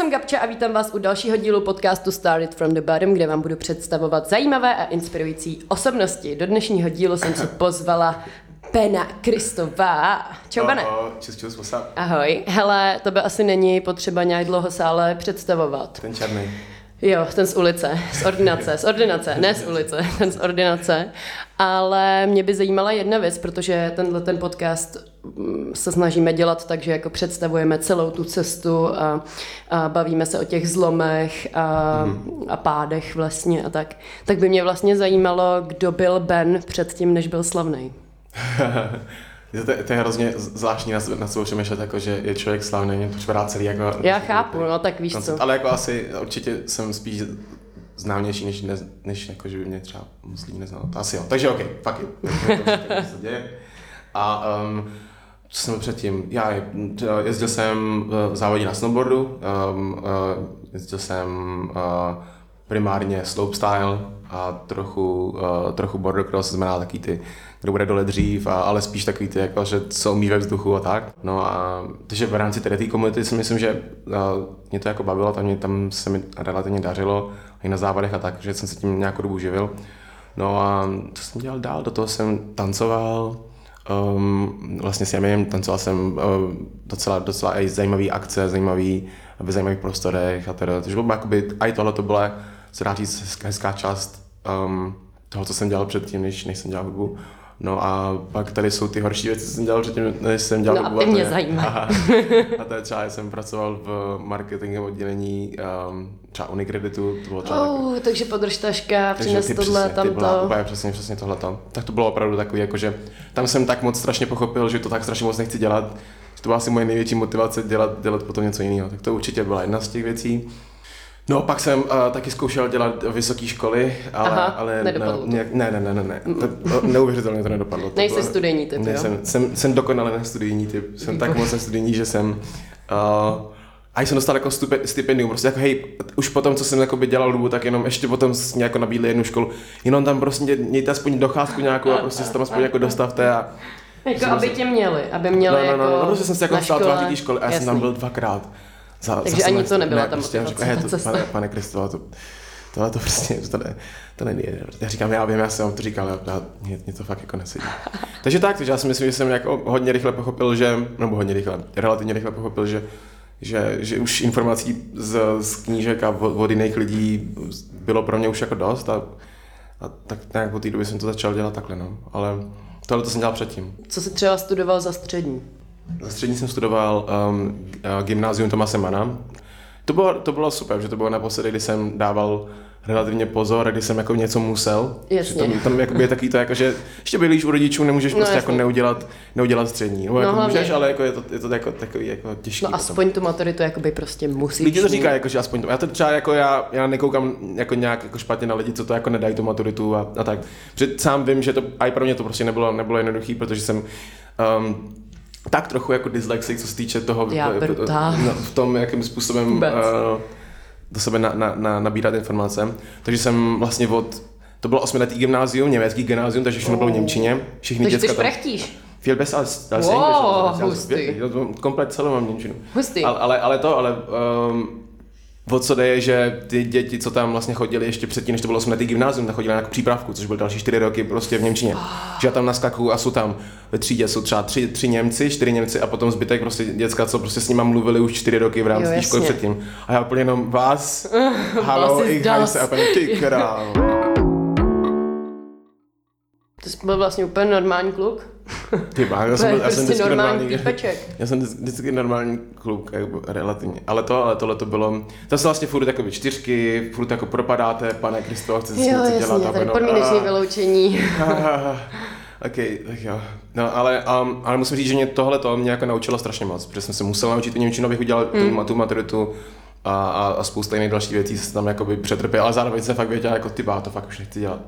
jsem Gabča a vítám vás u dalšího dílu podcastu Started from the Bottom, kde vám budu představovat zajímavé a inspirující osobnosti. Do dnešního dílu jsem si pozvala Bena Kristová. Čau, Bene. Čus, čus, what's up? Ahoj. Hele, to by asi není potřeba nějak dlouho sále představovat. Ten černý. Jo, ten z ulice, z ordinace, z ordinace, ne z ulice, ten z ordinace. Ale mě by zajímala jedna věc, protože tenhle ten podcast mm, se snažíme dělat tak, že jako představujeme celou tu cestu a, a bavíme se o těch zlomech a, mm. a pádech vlastně a tak. Tak by mě vlastně zajímalo, kdo byl Ben předtím, než byl slavný. to, to, je hrozně zvláštní na, na svou přemýšlet, jako, že je člověk slavný, mě to připadá celý jako... Já chápu, no tak víš koncept, co. Ale jako asi určitě jsem spíš známější, než, než, než jako, že by mě třeba moc lidí neznalo. To asi jo. Takže OK, fuck it. Tak se děje. A um, co jsem předtím? Já jezdil jsem v závodě na snowboardu, um, uh, jezdil jsem uh, primárně slopestyle a trochu, uh, trochu border cross, znamená taky ty kdo bude dole dřív, a, ale spíš takový ty, jako, že co umí ve vzduchu a tak. No a takže v rámci té komunity si myslím, že uh, mě to jako bavilo, tam, mě, tam se mi relativně dařilo, i na závodech a tak, že jsem se tím nějakou dobu živil. No a co jsem dělal dál? Do toho jsem tancoval, um, vlastně s Jamiem tancoval jsem uh, docela, docela i zajímavý akce, zajímavý, ve zajímavých prostorech a teda, takže bylo jakoby, a i tohle to byla, se dá říct, hezká část um, toho, co jsem dělal předtím, než, než jsem dělal hudbu. No a pak tady jsou ty horší věci, co jsem dělal předtím, než jsem dělal No a ty mě zajímá. A, a to je třeba, jsem pracoval v marketingovém oddělení um, třeba Unikreditu, to bylo třeba oh, tak... takže podržtaška, přines tohle, přesně, tamto. Byla, úplně přesně, přesně tohleto. Tak to bylo opravdu takový, jakože tam jsem tak moc strašně pochopil, že to tak strašně moc nechci dělat, že to byla asi moje největší motivace dělat, dělat potom něco jiného. Tak to určitě byla jedna z těch věcí. No, pak jsem uh, taky zkoušel dělat vysoké školy, ale, Aha, ale nedopadlo ne, ne, ne, ne, ne, ne, to, neuvěřitelně to nedopadlo. To Nejsi bylo, studijní typ, ne, jo? Jsem, jsem, jsem dokonale studijní typ, jsem tak moc studijní, že jsem uh, a jsem dostal jako stupe, stipendium, prostě jako hej, už potom, co jsem jako by dělal dobu, tak jenom ještě potom mě jako nabídli jednu školu, jenom tam prostě mějte aspoň docházku nějakou a prostě se tam aspoň jako dostavte a Jako aby tě měli, aby měli no, no, no, jako no, no, prostě jsem se jako na tváří té školy a já jsem tam byl dvakrát. Za, Takže za ani to nebyla ne, ta prostě motivace, říkám, to, pane, pane Kristo, to, tohle to prostě, to, ne, to není, já říkám, já vím, já jsem vám to říkal, já, mě, mě to fakt jako nesedí. takže tak, takže já si myslím, že jsem jako hodně rychle pochopil, že, nebo hodně rychle, relativně rychle pochopil, že že, že už informací z, z knížek a od, od jiných lidí bylo pro mě už jako dost a, a tak nějak po té době jsem to začal dělat takhle, no. Ale tohle to jsem dělal předtím. Co jsi třeba studoval za střední? Za střední jsem studoval um, gymnázium Tomase Mana. To bylo, to bylo super, že to bylo naposledy, kdy jsem dával relativně pozor, kdy jsem jako něco musel. Jasně. Tam, tam jakoby je takový to, jako, že ještě bydlíš u rodičů, nemůžeš No, prostě jasně. jako neudělat, neudělat střední. No, No, jako hlavně. můžeš, ale jako je to, je to jako, takový jako těžký. No potom. aspoň tu maturitu jakoby prostě musíš. Lidi to říkají, jako, že aspoň to. Já to třeba jako já, já nekoukám jako nějak jako špatně na lidi, co to jako nedají tu maturitu a, a tak. Protože sám vím, že to, a i pro mě to prostě nebylo, nebylo jednoduchý, protože jsem um, tak trochu jako dyslexik, co se týče toho, Já v- no, tom, jakým způsobem Vůbec. uh, do sebe na, na, na, nabírat informace. Takže jsem vlastně od, to bylo osmiletý gymnázium, německý gymnázium, takže všechno bylo v Němčině. Všichni Takže ty děcka tam. šprechtíš. Viel besser als, als Wow, Englisch. hustý. komplet celou mám Němčinu. Hustý. Ale, ale, ale to, ale um, o co jde je, že ty děti, co tam vlastně chodili ještě předtím, než to bylo 8 letý gymnázium, tak chodili na nějakou přípravku, což byl další 4 roky prostě v Němčině. Že já tam naskakuju a jsou tam ve třídě jsou třeba tři, tři Němci, čtyři Němci a potom zbytek prostě děcka, co prostě s nima mluvili už 4 roky v rámci Jo, školy předtím. A já úplně jenom vás, halo, ich das? heiße, a úplně ty král. To jsi byl vlastně úplně normální kluk. Ty bá, já jsem, byl- já jsem prostě vždycky normální normální. Já jsem vždy- vždycky normální kluk, jako relativně. Ale to, ale tohle to bylo, to se vlastně furt jako čtyřky, furt jako propadáte, pane Kristo, chcete si Jo, něco dělat. jasně, ono, podmínečné a- vyloučení. OK, tak jo. No, ale, um, ale musím říct, že mě tohle to mě jako naučilo strašně moc, protože jsem se musel naučit tu Němčinu, abych udělal Hmm. tu, tu maturitu a, a, a spousta jiných dalších věcí se tam jakoby přetrpěl, ale zároveň jsem fakt věděl, jako ty bá, to fakt už nechci dělat.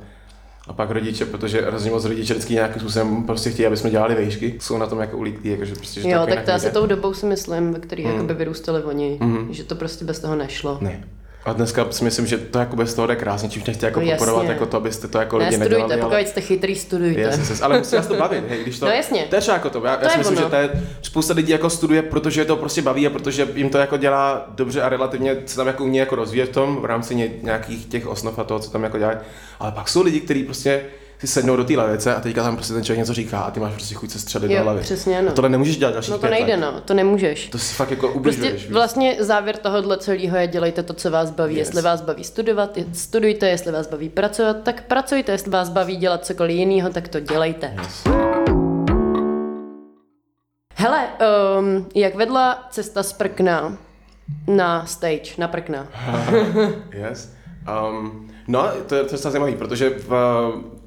A pak rodiče, protože hrozně moc rodiče vždycky nějakým způsobem prostě chtějí, aby jsme dělali vejšky, jsou na tom jako ulítlí, jakože prostě, že Jo, jako tak to asi tou dobou si myslím, ve který jakoby vyrůstali oni, že to prostě bez toho nešlo. Ne. A dneska si myslím, že to jako bez toho jde krásně, čím chtějí jako No podporovat, jasně. jako to, abyste to jako Ne, lidi studujte, nedělali. pokud jste chytrý, studujte. Yes. Ale musí vás to bavit, hej, když to, No jasně. to je jako to, já, To já si myslím, ono. že to je, spousta lidí jako studuje, protože je to prostě baví a protože jim to jako dělá dobře a relativně se tam jako umí jako rozvíjet v tom v rámci ně, nějakých těch osnov a toho, co tam jako dělají. Ale pak jsou lidi, kteří prostě si sednou do té lavice a teďka tam prostě ten člověk něco říká a ty máš prostě chuť se střelit Jo, do hlavy. přesně, no. A tohle nemůžeš dělat dalších No to nejde, let. no, to nemůžeš. To si fakt jako Prostě ubližuješ. víš. vlastně závěr tohohle celého je dělejte to, co vás baví. Yes. Jestli vás baví studovat, studujte, jestli vás baví pracovat, tak pracujte, jestli vás baví dělat cokoliv jiného, tak to dělejte. Yes. Hele, um, jak vedla cesta z Prkna na stage, na Prkna? Yes. Um, no, to je to je zajímavé, protože v,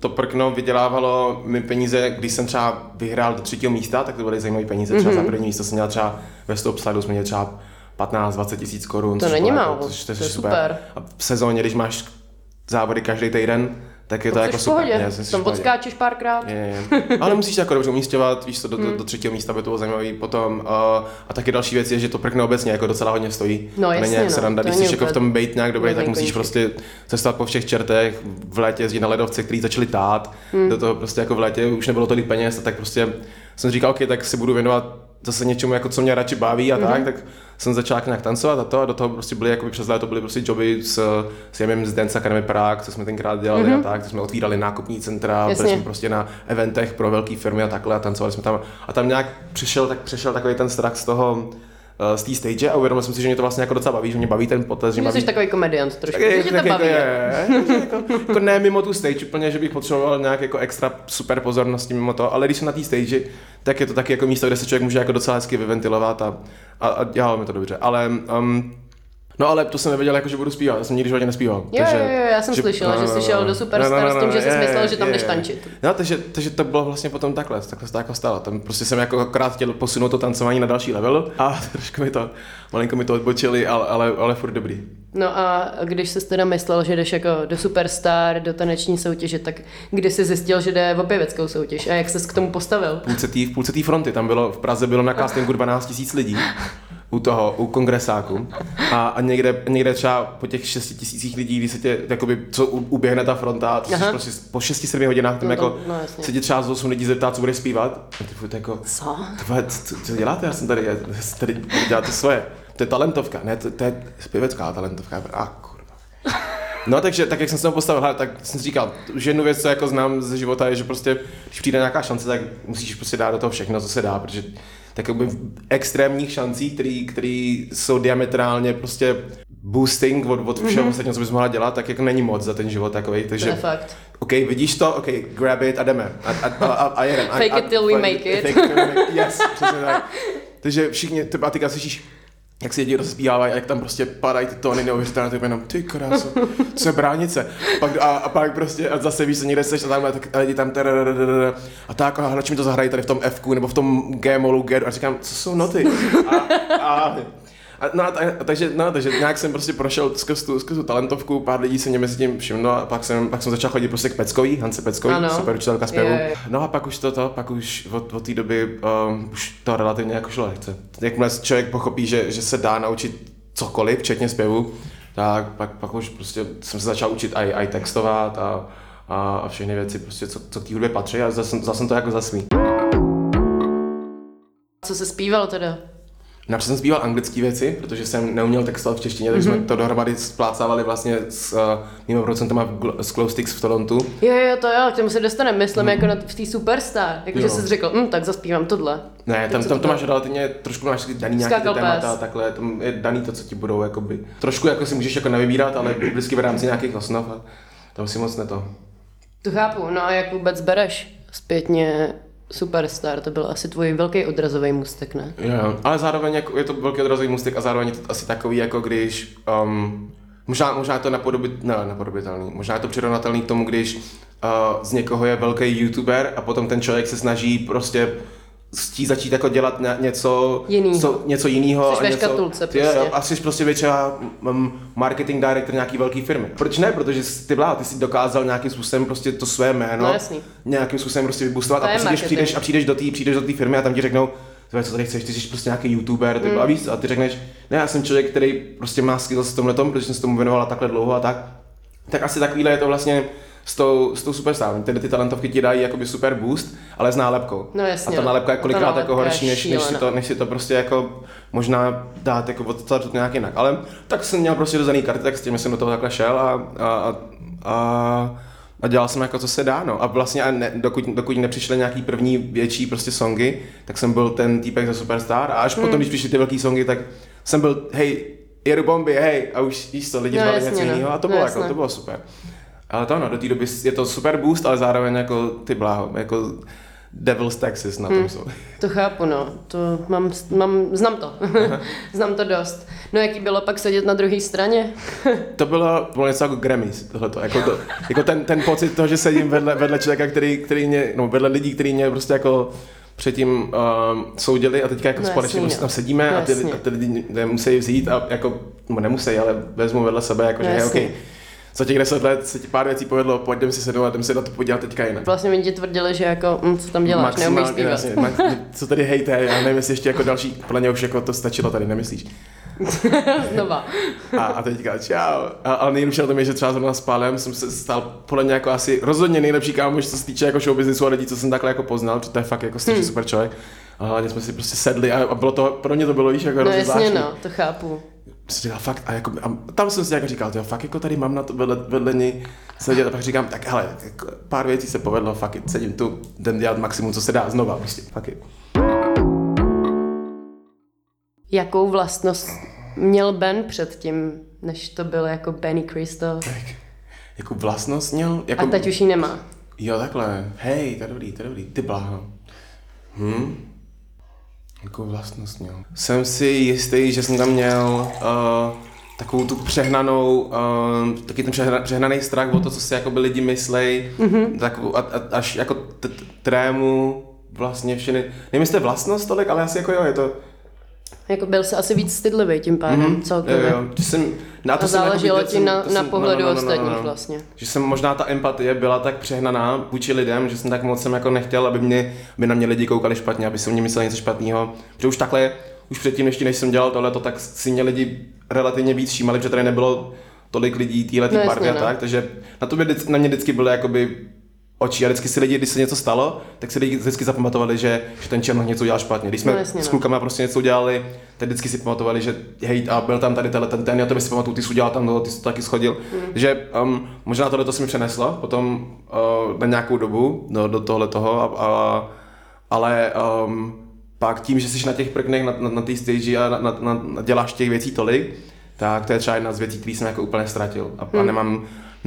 to prkno vydělávalo mi peníze, když jsem třeba vyhrál do třetího místa, tak to byly zajímavé peníze. Třeba mm-hmm. za první místo jsem měl třeba ve stop sladu jsme měli třeba 15-20 tisíc korun. To není bylo málo, což- to je super. A v sezóně, když máš závody každý týden, tak je to, To jako super. pohodě, jsi v tam pohodě. odskáčeš párkrát. Je, je. Ale musíš jako dobře umístěvat, víš co, do, do, do třetího místa by to bylo zajímavý. Potom, uh, a taky další věc je, že to prkno obecně jako docela hodně stojí. No, To není jasně, jak no, sranda, to když chceš jako v tom být nějak dobrý, tak musíš prostě cestovat po všech čertech, v létě jezdit na ledovce, který začali tát, Hmm. do toho prostě jako v létě už nebylo tolik peněz, a tak prostě jsem říkal, OK, tak si budu věnovat zase něčemu, jako co mě radši baví a Mhm. tak, tak jsem začal nějak tancovat a to a do toho prostě byly jako přes léto byly prostě joby s, s Jemem z Dance Academy Prague, co jsme tenkrát dělali a tak, tak jsme otvírali nákupní centra, byli Mhm. Jasně. jsme prostě na eventech pro velké firmy a takhle a tancovali jsme tam a tam nějak přišel, tak přišel takový ten strach z toho, z té stage a uvědomil jsem si, že mě to vlastně jako docela baví, že mě baví ten potaz, že mě baví jsi takový komediant trošku, tak že je, tě to baví. je, jako, jako ne mimo tu stage úplně, že bych potřeboval nějak jako extra super pozornosti mimo to, ale když jsem na té stage, tak je to taky jako místo, kde se člověk může jako docela hezky vyventilovat a, a, a dělalo mi to dobře. Ale um, No ale to jsem nevěděl, jako, že budu zpívat, já jsem nikdy životě nespíval. Jo, jo, jo, já jsem slyšela, že jsi šel do Superstar s tím, že jsi je, myslel, že tam je, jdeš tančit. No, takže, takže to bylo vlastně potom takhle, takhle se to jako stalo. Tam prostě jsem jako akorát chtěl posunout to tancování na další level a trošku mi to, malinko mi to odbočili, ale, ale, ale furt dobrý. No a když jsi teda myslel, že jdeš jako do Superstar, do taneční soutěže, tak kdy jsi zjistil, že jde o pěveckou soutěž a jak ses k tomu postavil? v půlce té fronty, tam bylo, v Praze bylo na castingu 12 tisíc lidí u toho, u kongresáku. A, a někde, někde třeba po těch 6 tisících lidí, když se tě, jakoby, co u- uběhne ta fronta a ty jsi prostě po 6-7 hodinách tam No jako no jasně. se tě třeba z 8 lidí zeptá, co budeš zpívat? A ty furt jako, Co? co, co, děláte, já jsem tady, já tady děláte svoje, to je talentovka, ne, to, to je zpěvecká talentovka, a kurva. No takže, tak jak jsem se tam postavil, tak jsem si říkal, už jednu věc, co jako znám ze života, je, že prostě, když přijde nějaká šance, tak musíš prostě dát do toho všechno, co se dá, protože tak jakoby v extrémních šancí, který, který jsou diametrálně prostě boosting od, od všeho mm-hmm. ostatního, co bys mohla dělat, tak jako není moc za ten život takový, To takže je fakt. OK, vidíš to, OK, grab it a jdeme. A, a, a, a, a jedem. A, Fake a, it till we make it. Fake it till we make it. Yes, přesně tak. Takže všichni, ty a teďka slyšíš, jak si lidi rozpívávají a jak tam prostě padají ty tóny neuvěřitelné, ty jenom ty kráso, co je bránice. Pak, a, a, pak prostě a zase víš, že někde seš a tam tak, a lidi tam a tak a radši mi to zahrají tady v tom F nebo v tom G molu, G a říkám, co jsou noty? A, a, a, no, a, a, takže, no, takže nějak jsem prostě prošel skrz tu, skrz tu talentovku, pár lidí se mě mezi tím všimlo a pak jsem, pak jsem začal chodit prostě k Peckový, Hance Peckový, Ano. super učitelka zpěvu. Je, je. No a pak už to, to pak už od, od té doby um, už to relativně jako šlo lehce. Jakmile člověk pochopí, že, že se dá naučit cokoliv, včetně zpěvu, tak pak, pak už prostě jsem se začal učit i, i textovat a, a, a všechny věci, prostě, co, co k té hudbě patří a zase, zase jsem to jako za svý. Co se zpíval teda? Napřed jsem zpíval anglické věci, protože jsem neuměl textovat v češtině, takže Mhm. jsme to dohromady splácávali vlastně s uh, mými producentama v Gl- z Glow Sticks v Torontu. Jo, jo, to jo, k tomu se dostaneme, myslím, jako na, v té Superstar. Jakože jsi řekl, hm, tak zaspívám tohle. Ne, tam, tam to máš relativně, trošku máš daný nějaký ty témata, pes. takhle, tam je daný to, co ti budou, jakoby, trošku jako si můžeš jako nevybírat, ale vždycky v rámci nějakých osnov a tam si moc ne to. To chápu, no a jak vůbec bereš zpětně Superstar, to byl asi tvůj velký odrazový můstek, ne? Jo, jo. ale zároveň jako, je to velký odrazový můstek a zároveň je to asi takový, jako když, um, možná, možná je to napodobit, ne, napodobitelný, možná je to přirovnatelný k tomu, když uh, z někoho je velký youtuber a potom ten člověk se snaží prostě chtít začít jako dělat ně- něco Jinýho. Co, něco jiného. Jsi ve škatulce prostě. jo, a jsi prostě třeba um, marketing director nějaký velký firmy. Proč ne? Protože jsi- ty vlá, ty jsi dokázal nějakým způsobem prostě to své jméno No, jasný. nějakým způsobem prostě vybustovat To a je přijdeš, a přijdeš do té přijdeš do té firmy a tam ti řeknou, co tady chceš, ty jsi prostě nějaký youtuber, ty, mm. a víš, a ty řekneš, ne, já jsem člověk, který prostě má skills v tomhle tom, protože jsem se tomu věnovala takhle dlouho a tak, tak asi takovýhle je to vlastně s tou, s tou superstar. Tyhle ty talentovky ti dají jakoby super boost, ale s nálepkou. No jasně. A ta nálepka je kolikrát nálepka jako horší, než, než, si to, než si to prostě jako možná dát jako odstartovat nějak jinak. Ale tak jsem měl prostě dozaný karty, tak s tím jsem do toho takhle šel a, a, a, a a dělal jsem jako co se dá, no. A vlastně a ne, dokud, dokud nepřišly nějaký první větší prostě songy, tak jsem byl ten týpek za Superstar a až hmm. potom, když přišly ty velké songy, tak jsem byl, hej, jedu bomby, hej, a už víš to, lidi No, jasně, něco no. jiného a to No, bylo jako, jasně. to bylo super. Ale to ano, do té doby je to super boost, ale zároveň jako ty bláho, jako Devil's Texas na tom Hmm. jsou. To chápu, no. To mám, mám znám to. znám to dost. No jaký bylo pak sedět na druhé straně? To bylo, bylo něco jako Grammys, tohleto, jako, to, jako ten, ten pocit toho, že sedím vedle, vedle člověka, který, který mě, no vedle lidí, který mě prostě jako předtím um, soudili a teďka jako No společně jasný, tam sedíme No a ty, a ty lidi nemusí vzít a jako, no nemusí, ale vezmu vedle sebe, jako No že jasně. okay, za těch deset let se ti pár věcí povedlo, pojďme si sednout a jdem se na to podívat teďka jinak. Vlastně mi ti tvrdili, že jako, hm, co tam děláš, neumíš Maximálně, zpívat. jasně, ma- co tady hejte, já nevím, jestli ještě jako další, podle mě už jako to stačilo tady, nemyslíš? Znova. A, a teďka čau. A, ale nejlepší na tom je, že třeba zrovna s Pálem jsem se stal podle mě jako asi rozhodně nejlepší kámoš, co se týče jako show businessu a lidí, co jsem takhle jako poznal, protože to je fakt jako strašně Hmm. super člověk. A hlavně jsme si prostě sedli a, a bylo to, pro mě to bylo víš, jako No jasně, no, to chápu. Jsem říkal, fakt, a, jako, a tam jsem si jako říkal, jo, fakt jako tady mám na to vedle, vedle ní sedět a pak říkám, tak hele, jako, pár věcí se povedlo, fakt it, sedím tu, jdem dělat maximum, co se dá znova, prostě, fakt it. Jakou vlastnost měl Ben předtím, než to byl jako Benny Crystal? Jako vlastnost měl, jako, A teď už ji nemá. Jo, takhle. Hej, to je dobrý, to je dobrý. Ty bláho. Hm? Jakou vlastnost měl? Jsem si jistý, že jsem tam měl uh, takovou tu přehnanou, uh, taky ten přehna, přehnaný strach o to, co si jako by lidi myslej, mm-hmm. takovou, a, a, až jako t- trému vlastně všechny, nevím, jestli to je vlastnost tolik, ale asi jako jo, je to, Jako byl se asi víc stydlivý tím pádem Mhm, celkově. Jo, jo. Že jsem, na to A záleželo ti na, na jsem- pohledu no, no, no, no, ostatních no, no. vlastně. Že jsem možná ta empatie byla tak přehnaná vůči lidem, že jsem tak moc jsem jako nechtěl, aby, mě, aby na mě lidi koukali špatně, aby se mě mysleli něco špatného. Protože už takhle, už předtím, ještě než jsem dělal tohleto, tak si mě lidi relativně víc všímali, protože tady nebylo tolik lidí téhle No no, barvy a no. tak, takže na, to by, na mě vždycky byly jakoby oči a vždycky si lidi, když se něco stalo, tak si lidi vždycky zapamatovali, že, že ten černoch něco udělal špatně. Když jsme No no, jasně, s no. klukama prostě něco udělali, tak vždycky si pamatovali, že hej, a byl tam tady tenhle ten, ten, já to si pamatuju, ty jsi udělal tam ty jsi to taky schodil. Hmm. Takže um, možná tohle to se mi přeneslo potom uh, na nějakou dobu do, do tohle toho, a, a, ale um, pak tím, že jsi na těch prknech, na, na, na té stage a na, na, na, děláš těch věcí tolik, tak to je třeba jedna z věcí, které jsem jako úplně ztratil. A, Hmm. a nemám, ne,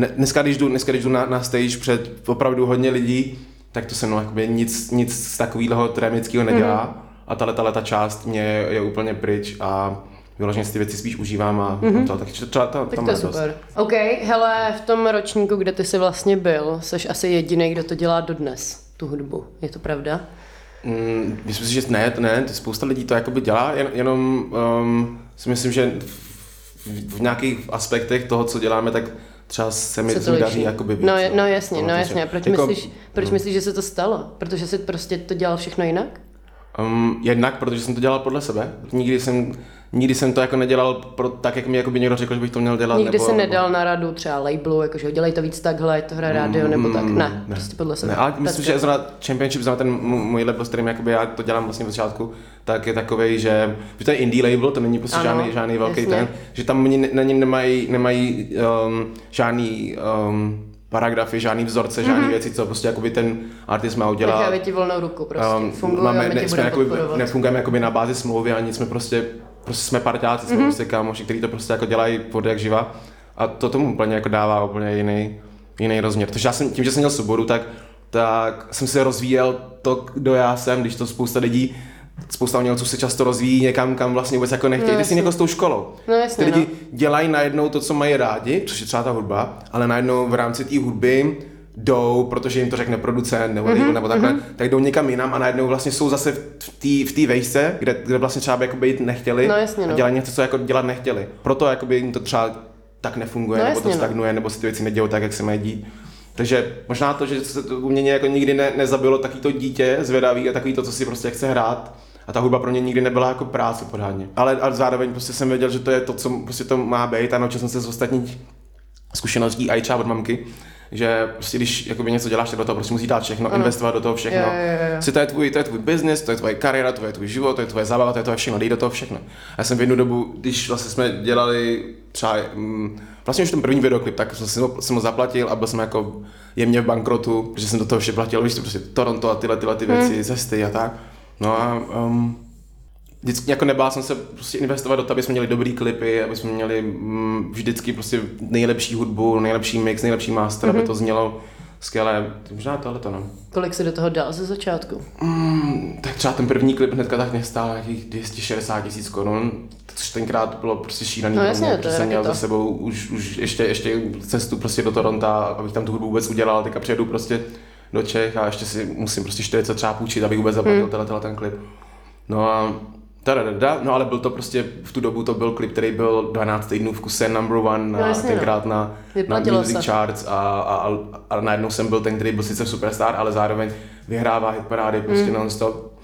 dneska, když jdu, dneska, když jdu na, na stage před opravdu hodně lidí, tak to se mnou jakoby nic, nic z takového trémického nedělá. Mhm. A tahle, tahle ta část mě je úplně pryč a vyloženě si ty věci spíš užívám a to, tak třeba ta, Mhm. Tak tam to je je dost. super. OK, hele, v tom ročníku, kde ty jsi vlastně byl, jsi asi jediný, kdo to dělá dodnes, tu hudbu. Je to pravda? Mm, myslím si, že ne, to ne, to spousta lidí to jakoby dělá, jen, jenom um, si myslím, že v, v, nějakých aspektech toho, co děláme, tak třeba se mi Se daří jakoby. No, je- no jasně, no jasně. že- A proč, jako, myslíš, proč myslíš, že se to stalo? Protože jsi prostě to dělal všechno jinak? Um, jednak, protože jsem to dělal podle sebe. Nikdy jsem, nikdy jsem to jako nedělal pro, tak, jak mi jako by někdo řekl, že bych to měl dělat. Nikdy nebo, jsi nedal na radu třeba labelu, jakože dělej to víc takhle, to hraje rádio, nebo tak. Mm, Ne, prostě podle sebe. Ne, ale myslím, že zrovna Championship, zrovna ten můj label, s kterým jakoby já to dělám vlastně od začátku, tak je takový, že, že to je indie label, to není prostě Ano, žádný, žádný velký jasně. ten, že tam oni ne- na něm nemají, nemají um, žádný um, paragrafy, žádný vzorce, žádný Mhm. věci, co prostě jakoby ten artist má udělat. Necháme ti volnou ruku prostě. Um, Funguje a my ne, jsme jakoby, nefungujeme jakoby na bázi smlouvy ani jsme prostě, prostě jsme parťáci, jsme Mhm. prostě kámoši, kteří to prostě jako dělají pod jak živa a to tomu úplně jako dává úplně jiný, jiný rozměr. Takže já jsem, tím, že jsem měl svobodu, tak, tak jsem se rozvíjel to, kdo já jsem, když to spousta lidí Spousta umělců se často rozvíjí někam, kam vlastně vůbec jako nechtějí. No, Ty jsi jasně. jako s tou školou. No jasně, Ty lidi no. dělají najednou to, co mají rádi, což je třeba ta hudba, ale najednou v rámci té hudby jdou, protože jim to řekne producent nebo, Mhm, mm-hmm, nebo takhle, mm-hmm. tak jdou někam jinam a najednou vlastně jsou zase v té v té vejšce, kde, kde vlastně třeba by jako být nechtěli No jasně, a no. dělají něco, co jako dělat nechtěli. Proto jakoby jim to třeba tak nefunguje, No nebo jasně, to no. stagnuje, nebo si ty věci nedějou tak, jak se mají dít. Takže možná to, že se to umění jako nikdy ne, nezabilo takový to dítě zvědavý a takový to, co si prostě chce hrát A ta hudba pro mě nikdy nebyla jako práce pořádně. Ale, ale zároveň prostě jsem věděl, že to je to, co prostě to má být a naučil jsem se z ostatních zkušeností i třeba od mamky, že prostě když jakoby něco děláš, tak do toho prostě musíš dát všechno, ano. investovat do toho všechno. Jo, jo, jo. Si to je tvůj, to je tvůj business, to je tvoje kariéra, to je tvůj život, to je tvoje zábava, to je tvoje všechno, dej do toho všechno. Já jsem v jednu dobu, když vlastně jsme dělali třeba, mm, vlastně už ten první videoklip, tak jsem, ho, jsem ho zaplatil a byl jsem jako jemně v bankrotu, protože jsem do toho vše platil, víš, to prostě Toronto a tyhle, tyhle ty věci, hmm. cesty a tak. No a um, vždycky jako nebál jsem se prostě investovat do toho, aby jsme měli dobrý klipy, aby jsme měli mm, vždycky prostě nejlepší hudbu, nejlepší mix, nejlepší master, mm-hmm. aby to znělo skvěle. Možná tohle to no. Kolik si do toho dal ze začátku? Mm, tak třeba ten první klip hnedka tak mě stál nějakých 260 tisíc korun, což tenkrát bylo prostě šílený No jasně, mě, to jsem měl za sebou už, už ještě, ještě cestu prostě do Toronto, abych tam tu hudbu vůbec udělal, teďka přijedu prostě do Čech a ještě si musím prostě 40 třeba půjčit, abych vůbec zaplatil hmm. tenhle ten klip. No a Tadadada, no ale byl to prostě, v tu dobu to byl klip, který byl 12 týdnů v kuse number one No na, jasně, tenkrát na, na Vyplatilo Music se. Charts a, a, a, a, najednou jsem byl ten, který byl sice superstar, ale zároveň vyhrává hitparády prostě mm. non-stop.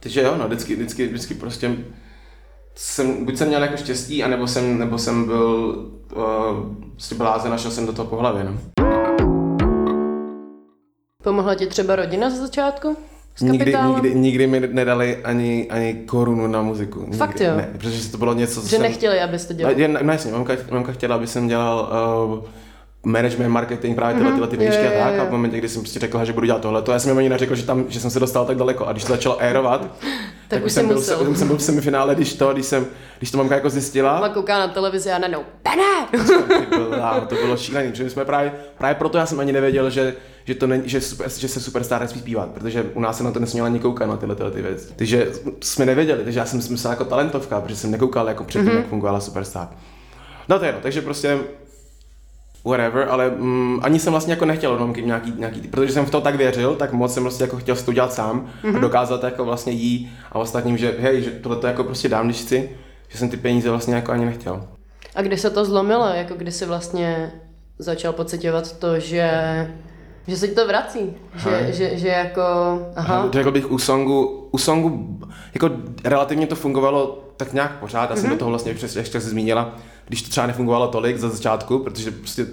Takže jo, no, vždycky, vždycky, vždycky prostě jsem, buď jsem měl jako štěstí, anebo jsem, nebo jsem byl uh, prostě blázen a šel jsem do toho po hlavě, no. Pomohla ti třeba rodina ze začátku? Nikdy, nikdy, nikdy mi nedali ani, ani korunu na muziku. Nikdy, Fakt jo? Ne, protože to bylo něco, co Že jsem... nechtěli, abyste dělali. No, no jasně, mamka, mamka chtěla, aby jsem dělal uh, management, marketing, právě tyhle, tyhle ty Mhm. Výšky jo, a tak. A v momentě, kdy jsem prostě řekl, že budu dělat tohle, to já jsem jim ani neřekl, že, tam, že jsem se dostal tak daleko. A když to začalo aérovat, tak, už jsem, jsi byl, musel. jsem, jsem byl v semifinále, když to, když jsem, když to mamka jako zjistila, Mama kouká na televizi a najednou, byla, to bylo šílený, protože jsme právě, právě proto já jsem ani nevěděl, že, že, to není, že, super, že se superstar nesmí zpívat, protože u nás se na to nesměla ani koukat na tyhle, tyhle ty věci. Takže jsme nevěděli, takže já jsem si myslel jako talentovka, protože jsem nekoukal jako předtím, mm-hmm. jak fungovala superstar. No to je jedno, takže prostě whatever, ale mm, ani jsem vlastně jako nechtěl od mamky nějaký, nějaký, protože jsem v to tak věřil, tak moc jsem prostě jako chtěl si to udělat sám mm-hmm. a dokázat jako vlastně jí a ostatním, že hej, že tohle to jako prostě dám, když chci, že jsem ty peníze vlastně jako ani nechtěl. A kdy se to zlomilo, jako kdy si vlastně začal pocitovat to, že, že se ti to vrací, že, že, že jako, aha, Řekl bych u songu, u songu, jako relativně to fungovalo tak nějak pořád, já jsem Mhm. do toho vlastně přes, ještě se zmínila, když to třeba nefungovalo tolik za začátku, protože prostě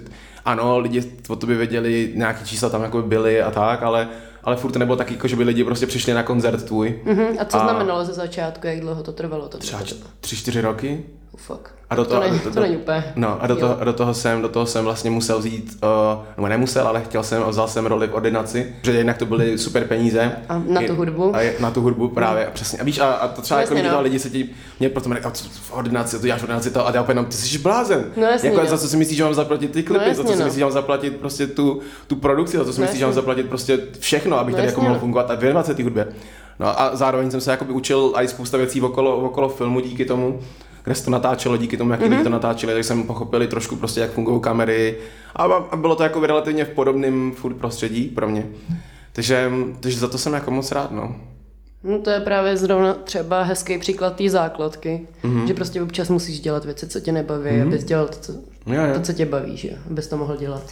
ano, lidi o tobě věděli, nějaký čísla tam jako byly a tak, ale, ale furt to nebylo tak, jako, že by lidi prostě přišli na koncert tvůj. mhm. a co A- znamenalo ze začátku, jak dlouho to trvalo? To Třeba tři, čtyři roky. Fuck. A do to, toho, není, do, to není úplně. No a do Jo. toho, a do toho jsem, do toho jsem vlastně musel vzít, uh, nebo nemusel, ale chtěl jsem a vzal jsem roli v ordinaci, protože jednak to byly super peníze. A na tu hudbu? A je, na tu hudbu právě, a přesně. A víš, a, a to třeba Jasně, jako no. no. lidi se ti, mě proto říkají, v ordinaci, to děláš v ordinaci to, a já jenom, ty jsi blázen. No jasně, jako, no. za co si myslíš, že mám zaplatit ty klipy, No za co jasně, si no. myslíš, že mám zaplatit prostě tu, tu produkci, za co si No myslíš, že mám jasně. zaplatit prostě všechno, abych No tady jasně, jako mohl no. fungovat a věnovat se té hudbě. No a zároveň jsem se jakoby učil i spousta věcí okolo, okolo filmu díky tomu, kde se to natáčelo, díky tomu, jak mm-hmm. lidi to natáčeli, tak jsem pochopil i trošku prostě, jak fungují kamery a, bylo to jako relativně v podobném furt prostředí pro mě. Takže, takže za to jsem jako moc rád, no. No to je právě zrovna třeba hezký příklad té základky, Mhm. mm-hmm. že prostě občas musíš dělat věci, co tě nebaví, mm-hmm. abys dělal to, co, Jo, jo. to, co tě baví, že abys to mohl dělat.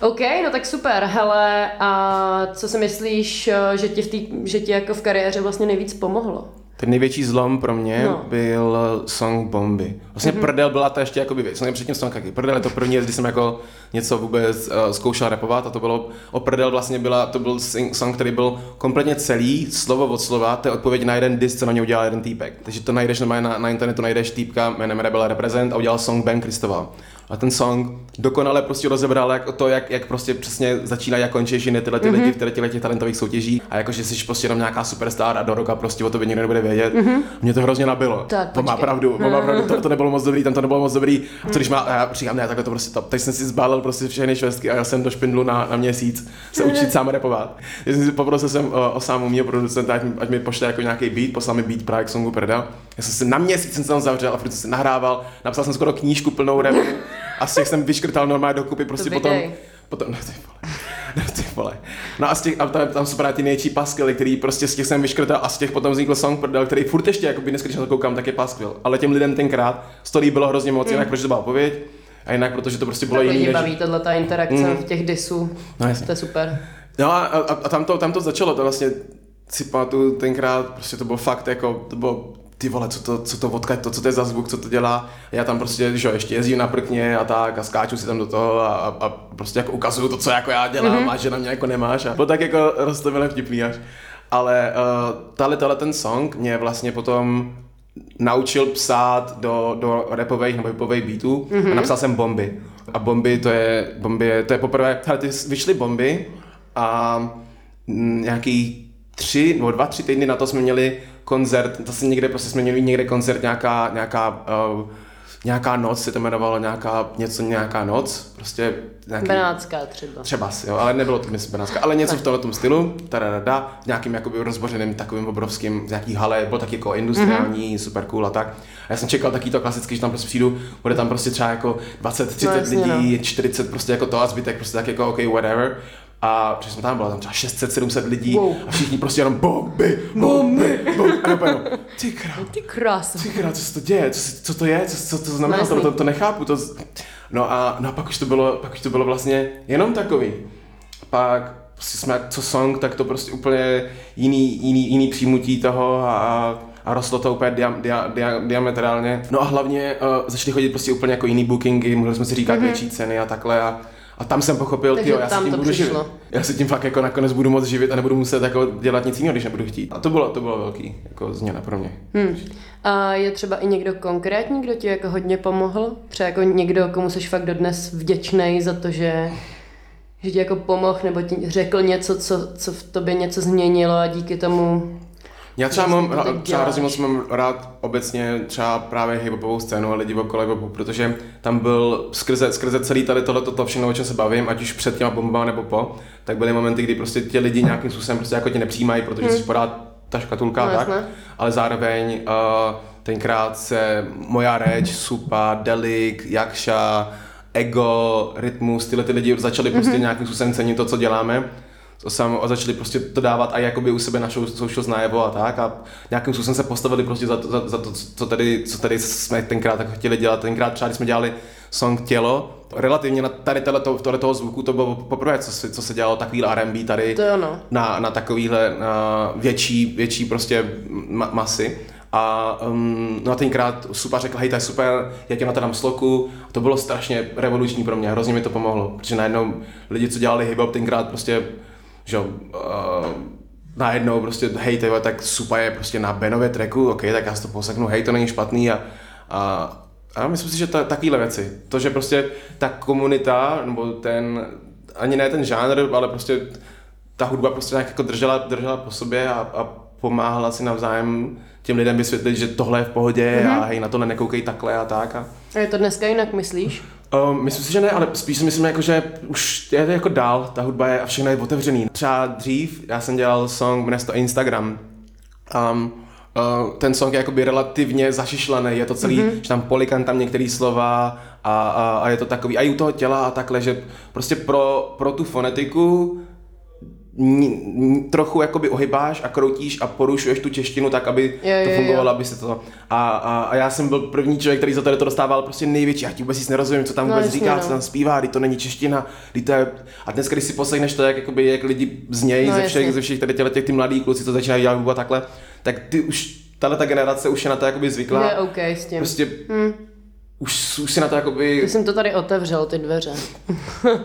OK, no tak super, hele, a co si myslíš, eh, že ti, v tý, že ti jako v kariéře vlastně nejvíc pomohlo? Ten největší zlom pro mě No. no. byl song Bomby. Vlastně mm-hmm. Prdel byla to ještě jakoby věc. Jsem předtím song taky. Prdel je to první, věc, kdy jsem jako něco vůbec uh, zkoušel rapovat a to bylo, o Prdel vlastně byla, to byl sing- song, který byl kompletně celý, slovo od slova, to je odpověď na jeden disk, co na něj udělal jeden týpek. Takže to najdeš na, na internetu, najdeš týpka jménem Rebel Represent a udělal song Ben Kristoval. A ten song dokonale prostě rozebral jak to, jak, jak prostě přesně začínají a končí ženy tyhle ty mm-hmm. lidi v těch- těch talentových soutěží a jakože jsi prostě jenom nějaká superstar a do roka prostě o tobě nikdo nebude vědět. Mm-hmm. Mě to hrozně nabilo. Tak, to má pravdu, to má pravdu, to, to, nebylo moc dobrý, tam to nebylo moc dobrý. A co když má, a já říkám, ne, takhle to prostě top. Teď jsem si zbalil prostě všechny švestky a já jsem do špindlu na, na měsíc se učit sám repovat. Já jsem si poprosil jsem o, o sámu mě producenta, ať, mi- ať mi pošle jako nějaký beat, poslal mi beat právě k songu Prdel. Já jsem si na měsíc jsem se tam zavřel a furt jsem se nahrával, napsal jsem skoro knížku plnou repu a z těch jsem vyškrtal normálně dokupy prostě To potom, potom, no ty vole, no ty vole. No a, z těch, a tam, tam jsou právě ty největší paskvily, který prostě z těch jsem vyškrtal a z těch potom vznikl song prdel, který furt ještě, jako dneska, když na to koukám, tak je paskvil. Ale těm lidem tenkrát story bylo hrozně moc, jinak protože to byla odpověď, a jinak protože to prostě bylo lidi Než... baví tahle ta interakce Mm. v těch disů, No jasně. to je super. No a, a, a tam, to, tam to začalo, to vlastně si pamatuju tenkrát, prostě to bylo fakt jako, to bylo ty vole, co to, co to odkud, to, co to je za zvuk, co to dělá. Já tam prostě, že jo, ještě jezdím na prkně a tak a skáču si tam do toho a, a, prostě jako ukazuju to, co jako já dělám mm-hmm. a že na mě jako nemáš. A bylo tak jako roztomilé vtipný až. Ale uh, tahle, tahle ten song mě vlastně potom naučil psát do, do rapových nebo hipových beatů mm-hmm. a mhm. napsal jsem bomby. A bomby to je, bomby je, to je poprvé, hele, ty vyšly bomby a nějaký tři nebo dva, tři týdny na to jsme měli koncert, zase někde prostě jsme měli někde koncert, nějaká, nějaká uh, nějaká noc se to jmenovalo, nějaká, něco, nějaká noc, prostě nějaký, Benátská třeba. Třeba si, jo, ale nebylo to myslím Benátská, ale něco v tomhle stylu, tarada, v nějakým jakoby rozbořeným takovým obrovským, nějaký hale, byl taky jako industriální, mm-hmm. super cool a tak. A já jsem čekal taky to klasicky, že tam prostě přijdu, bude tam prostě třeba jako 20, 30 no, jasně, lidí, no. 40 prostě jako to a zbytek prostě tak jako OK, whatever. A protože jsme tam bylo tam třeba 600, 700 lidí wow. a všichni prostě jenom bomby, bomby, bomby. A jenom, ty krás, ty krás, ty krás, co se to děje, co, co to je, co, co to znamená, to, to, to, nechápu. To, no a, no a pak už to bylo, pak už to bylo vlastně jenom takový. Pak prostě jsme co song, tak to prostě úplně jiný, jiný, jiný přijmutí toho a, a rostlo to úplně dia, dia, dia, diametrálně. No a hlavně uh, začaly chodit prostě úplně jako jiný bookingy, mohli jsme si říkat mm-hmm. větší ceny a takhle a a tam jsem pochopil, že já se tím budu živit. Já se tím fakt jako nakonec budu moc živit a nebudu muset jako dělat nic jiného, když nebudu chtít. A to bylo, to bylo velký jako změna pro mě. Hmm. A je třeba i někdo konkrétní, kdo ti jako hodně pomohl? Třeba jako někdo, komu jsi fakt dodnes vděčný za to, že že ti jako pomohl nebo ti řekl něco, co, co v tobě něco změnilo a díky tomu já třeba mám, třeba hrozně moc mám rád obecně třeba právě hiphopovou scénu a lidi okolo hiphopu, protože tam byl skrze, skrze celý tady tohleto, to všechno, o čem se bavím, ať už před těma bombama nebo po, tak byly momenty, kdy prostě ti lidi nějakým způsobem prostě jako tě nepřijímají, protože hmm. jsi podá ta škatulka no, tak, ale zároveň uh, tenkrát se moja reč, Supa, Delik, Jakša, Ego, Rytmus, tyhle ty lidi začali prostě mm-hmm. nějakým způsobem cenit to, co děláme to sam, a začali prostě to dávat a jakoby u sebe na social najevo a tak a nějakým způsobem se postavili prostě za to, za, za to co, tady, co tady jsme tenkrát tak chtěli dělat. Tenkrát třeba, když jsme dělali song Tělo, relativně na tady tohle, tohle toho zvuku to bylo poprvé, co se, co se dělalo takový R&B tady to ano. na, na takovýhle na větší, větší prostě ma- masy. A um, no a tenkrát super řekl, hej, to je super, já tě na to dám sloku. A to bylo strašně revoluční pro mě, hrozně mi to pomohlo, protože najednou lidi, co dělali hip-hop, tenkrát prostě že uh, najednou prostě, hej, tyhle, tak Supa je prostě na Benově tracku, ok, tak já si to poseknu, hej, to není špatný a, a, a myslím si, že to, takovéhle věci, to, že prostě ta komunita, nebo ten, ani ne ten žánr, ale prostě ta hudba prostě nějak jako držela, držela po sobě a, a pomáhala si navzájem těm lidem vysvětlit, že tohle je v pohodě mm-hmm. a hej, na tohle nekoukej takhle a tak. A... a je to dneska jinak, myslíš? Um, myslím si, že ne, ale spíš si myslím, jako, že už je to jako dál, ta hudba je a všechno je otevřený. Třeba dřív, já jsem dělal song, jmenuje to Instagram. Um, uh, ten song je jakoby relativně zašišlený, je to celý, mm-hmm. že tam polikan tam některé slova a, a, a, je to takový, a i u toho těla a takhle, že prostě pro, pro tu fonetiku trochu jakoby ohybáš a kroutíš a porušuješ tu češtinu tak, aby jo, to fungovalo, jo. aby se to... A, a, a, já jsem byl první člověk, který za to dostával prostě největší, já ti vůbec nic nerozumím, co tam no, vůbec říká, no. co tam zpívá, kdy to není čeština, kdy to je... A dneska, když si poslechneš to, jak, jakoby, jak lidi znějí no, ze všech, ze všech tady těch, těch ty mladí kluci, co začínají dělat a takhle, tak ty už, tahle ta generace už je na to jakoby zvyklá. Je OK s tím. Prostě hmm už, už si na to jakoby... Ty jsem to tady otevřel, ty dveře.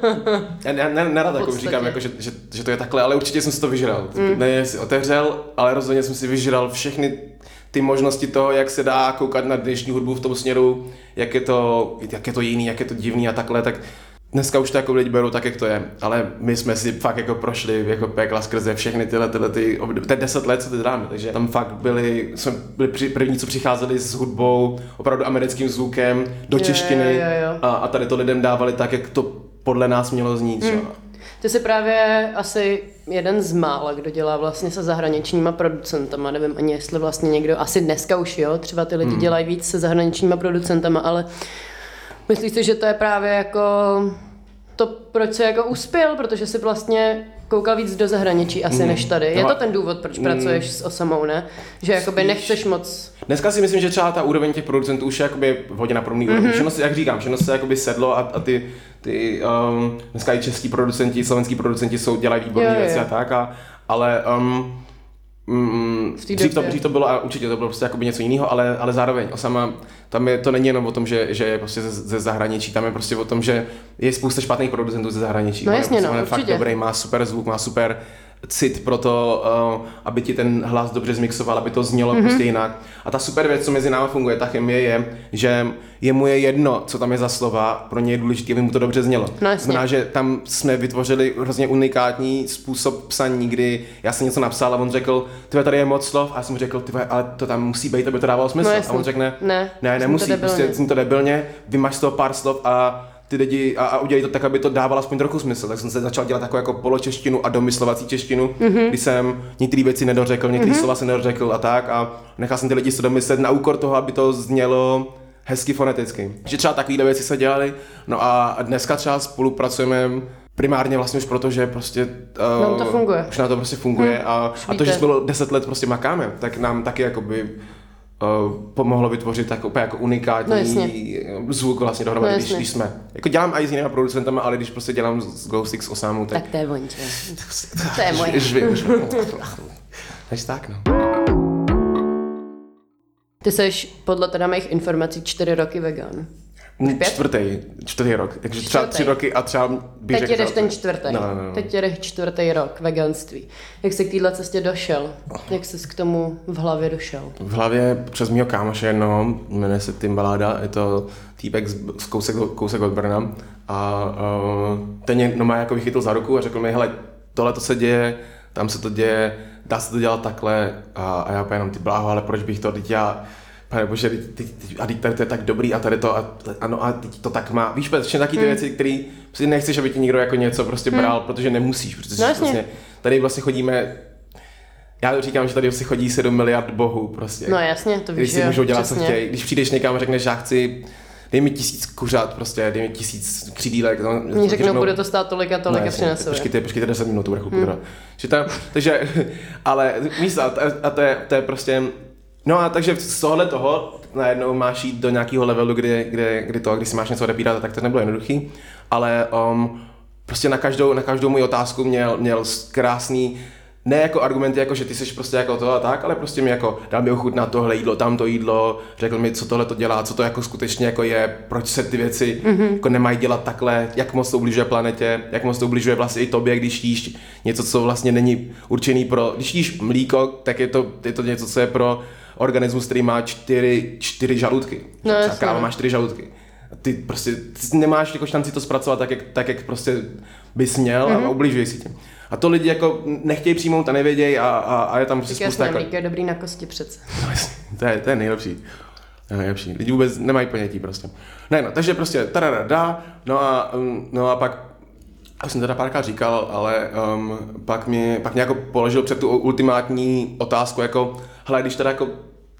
já ne, ne, nerad jako říkám, jako, že, že, že, to je takhle, ale určitě jsem si to vyžral. Mm. Ne, si otevřel, ale rozhodně jsem si vyžral všechny ty možnosti toho, jak se dá koukat na dnešní hudbu v tom směru, jak je to, jak je to jiný, jak je to divný a takhle, tak Dneska už to jako lidi berou tak, jak to je, ale my jsme si fakt jako prošli jako pekla skrze všechny tyhle, tyhle ty, ty deset let, co ty dáme, takže tam fakt byli, jsme byli první, co přicházeli s hudbou, opravdu americkým zvukem, do češtiny jo, jo, jo. A, a tady to lidem dávali tak, jak to podle nás mělo znít. Mm. Ty jsi právě asi jeden z mála, kdo dělá vlastně se zahraničníma producentama. Nevím ani, jestli vlastně někdo, asi dneska už jo, třeba ty lidi mm. dělají víc se zahraničníma producentama, ale Myslíš si, že to je právě jako to, proč se jako uspěl, protože si vlastně koukal víc do zahraničí asi mm. než tady. Je to ten důvod, proč mm. pracuješ s Osamou, ne? Že jakoby nechceš moc... Dneska si myslím, že třeba ta úroveň těch producentů už je jakoby hodně na podobný mm-hmm. Všechno si, jak říkám, všechno se jakoby sedlo a, a ty, ty um, dneska i český producenti, slovenský producenti jsou, dělají výborné věci a tak, a, ale um, Mm, V té dřív, to, dřív to bylo, a určitě to bylo prostě jakoby něco jiného, ale, ale zároveň Osama, tam je, to není jenom o tom, že, že je prostě ze, ze zahraničí, tam je prostě o tom, že je spousta špatných producentů ze zahraničí. No On je jasně, prostě, no, on je fakt dobrý, má super zvuk, má super cit pro to, uh, aby ti ten hlas dobře zmixoval, aby to znělo Mhm. mm-hmm. prostě jinak. A ta super věc, co mezi námi funguje, ta chemie je, že jemu je jedno, co tam je za slova, pro ně je důležité, aby mu to dobře znělo. No jasně. Znamená, že tam jsme vytvořili hrozně unikátní způsob psaní, kdy já jsem něco napsal a on řekl, ty tady je moc slov a já jsem mu řekl, ty ale to tam musí být, aby to dávalo smysl. No a on řekne, Ne, ne, to nemusí, debilně. prostě zní to debilně, vymaž z toho pár slov a ty lidi a, a udělej to tak, aby to dávalo aspoň trochu smysl. Tak jsem se začal dělat takovou jako poločeštinu a domyslovací češtinu, Mhm. mm-hmm. kdy jsem některé věci nedořekl, některé mm-hmm. slova jsem nedořekl a tak a nechal jsem ty lidi si domyslet na úkor toho, aby to znělo hezky foneticky. Že třeba takovéhle věci se dělaly, no a dneska třeba spolupracujeme primárně vlastně už proto, že prostě uh, Nám to funguje. už na to prostě funguje Hm, a, a to, že spolu deset let prostě makáme, tak nám taky jakoby pomohlo vytvořit tak úplně jako unikátní No jasně. zvuk vlastně dohromady, No když, když jsme. Jako dělám i s jinými producentama, ale když prostě dělám s Ghost X Osamu, tak... Tak to je vonče. To je moje. Už vím, už vím. Takže tak, no. Ty jsi podle teda mých informací čtyři roky vegan. Pět? Čtvrtý, čtvrtý rok. Takže třeba Čtvrtý. tři roky a třeba bych Teď jedeš třeba- ten čtvrtý. No, no, no. Teď jedeš čtvrtý rok veganství. Jak jsi k téhle cestě došel? Jak jsi k tomu v hlavě došel? V hlavě přes mýho kámoše jednoho, jmenuje se Tim Balada, je to týpek z, z kousek, kousek od Brna a uh, ten mě no, má jako vychytil za ruku a řekl mi, hele, tohle to se děje, tam se to děje, dá se to dělat takhle a, a já jenom ty bláho, ale proč bych to, teď já, pane bože, teď, teď, teď, a tady to je tak dobrý a tady to, a, ano a teď to tak má. Víš, všechny taky ty Hmm. věci, které si nechceš, aby ti někdo jako něco prostě bral, protože nemusíš, protože No vlastně, tady vlastně chodíme já říkám, že tady vlastně chodí 7 miliard bohů prostě. No jasně, to Když víš, si že jo, můžou dělat, co chtějí. Když přijdeš někam a řekneš, já chci, dej mi tisíc kuřat, prostě, dej mi tisíc křídílek. No, Oni řeknou, bude to stát tolik a tolik a jasně, přinesou. je. Počkejte, počkejte 10 minut, to bude chvilku hmm. Že ta, takže, ale místa, a, a to, je, to je prostě, no a takže z tohohle toho najednou máš jít do nějakého levelu, kde, kde, kde to, když si máš něco odebírat, tak to nebylo jednoduchý, ale um, prostě na každou, na každou moji otázku měl, měl krásný, ne jako argumenty, jako že ty jsi prostě jako to a tak, ale prostě mi jako dal mi ochutnat tohle jídlo, tamto jídlo, řekl mi, co tohle to dělá, co to jako skutečně jako je, proč se ty věci mm-hmm. jako nemají dělat takhle, jak moc to ubližuje planetě, jak moc to ubližuje vlastně i tobě, když jíš něco, co vlastně není určený pro, když jíš mlíko, tak je to, je to něco, co je pro organismus, který má čtyři, čtyři žaludky. No Třeba káva no. má čtyři žaludky. Ty prostě ty nemáš jako šanci to zpracovat tak, jak, tak, jak prostě bys měl mm-hmm. a ubližuješ si tím. A to lidi jako nechtějí přijmout a nevědějí a, a, a je tam prostě Tak spousta jasně, jako... je dobrý na kosti přece. No, to, je, to je nejlepší. Nejlepší. Lidi vůbec nemají ponětí prostě. Ne, no, takže prostě tararada, no a, um, no a pak já jsem teda párkrát říkal, ale um, pak, mě, pak mě jako položil před tu ultimátní otázku, jako, hele, když teda jako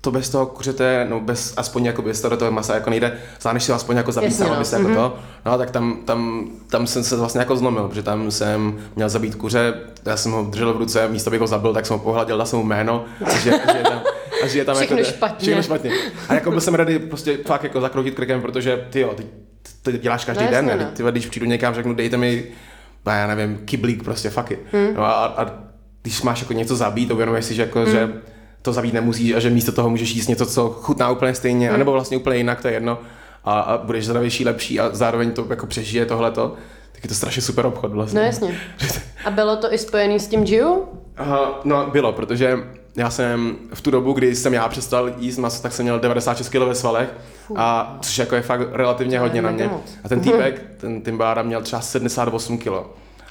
to bez toho kuřete, no bez, aspoň jako bez toho, toho masa jako nejde, stáneš si aspoň jako zabít sám, no. jako to, no tak tam, tam, tam jsem se vlastně jako zlomil, protože tam jsem měl zabít kuře, já jsem ho držel v ruce, místo abych ho zabil, tak jsem ho pohladil, dal jsem mu jméno, a že, a že je tam, a že je tam Všechno jako, špatně. Všechno špatně. A jako byl jsem ready prostě fakt jako zakroutit krkem, protože ty jo, ty, ty děláš každý No den, ne? no. Ty, když přijdu někam, řeknu, dejte mi, no, já nevím, kyblík prostě, fuck it. Hmm. No a, a, když máš jako něco zabít, uvědomuješ si, že jako, hmm. že to zabít nemusíš a že místo toho můžeš jíst něco, co chutná úplně stejně, hmm. anebo vlastně úplně jinak, to je jedno. A, a budeš zdravější, lepší a zároveň to jako přežije tohleto. Tak je to strašně super obchod vlastně. No jasně. A bylo to i spojený s tím Jiu? Aha, no bylo, protože já jsem v tu dobu, kdy jsem já přestal jíst maso, tak jsem měl 96 kg ve svalech, a což jako je fakt relativně hodně na mě. A ten týpek, ten Timbára měl třeba 78 kg.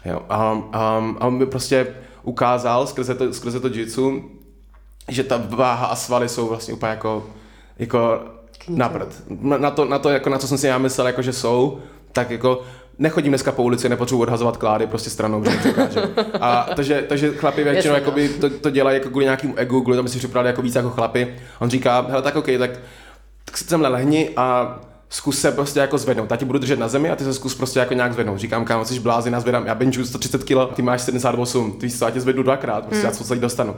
Jo, a, a, a on mi prostě ukázal skrze to, skrze to jitsu, že ta váha a svaly jsou vlastně úplně jako, jako na prd. Na to, na to, jako na co jsem si já myslel, jako že jsou, tak jako nechodím dneska po ulici, nepotřebuji odhazovat klády prostě stranou, že. A takže, takže chlapi většinou no. jakoby to, to, dělají jako kvůli nějakému egu, kvůli tomu si připravili jako víc jako chlapi. On říká, hele tak OK, tak, tak si semhle lehni a zkus se prostě jako zvednout. Já ti budu držet na zemi a ty se zkus prostě jako nějak zvednout. Říkám, kámo, jsi blázy, já zvedám, já benčuju 130 kg, ty máš 78, ty víš co, já tě zvednu dvakrát, prostě já co celý dostanu.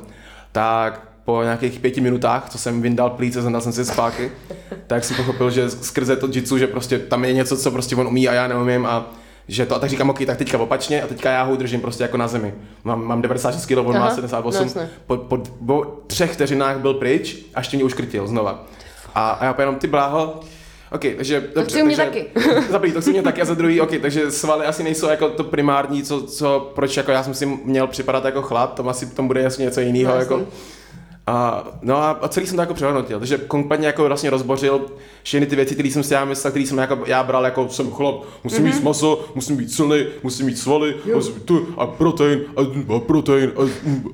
Tak po nějakých pěti minutách, co jsem vyndal plíce, zandal jsem si spáky, tak jsem pochopil, že skrze to jitsu, že prostě tam je něco, co prostě on umí a já neumím a že to, a tak říkám, ok, tak teďka opačně a teďka já ho držím prostě jako na zemi. Mám, mám 96 kg, on má Aha, 78, no jasně. po, po, po, třech vteřinách byl pryč a ještě mě uškrtil znova. A, a já jenom ty bláho, OK, takže dobře, chci mě takže, taky. za prvý, to chci mě taky a za druhý, OK, takže svaly asi nejsou jako to primární, co, co, proč jako já jsem si měl připadat jako chlap, to asi tom bude jasně něco jiného, No, jako, jasně. A, no a, a celý jsem to jako přehodnotil, takže kompletně jako vlastně rozbořil všechny ty věci, které jsem si já myslel, které jsem jako já bral jako jsem chlap, musím mm-hmm. mít maso, musím být silný, musím mít svaly, musím mít tu a protein a, a protein a,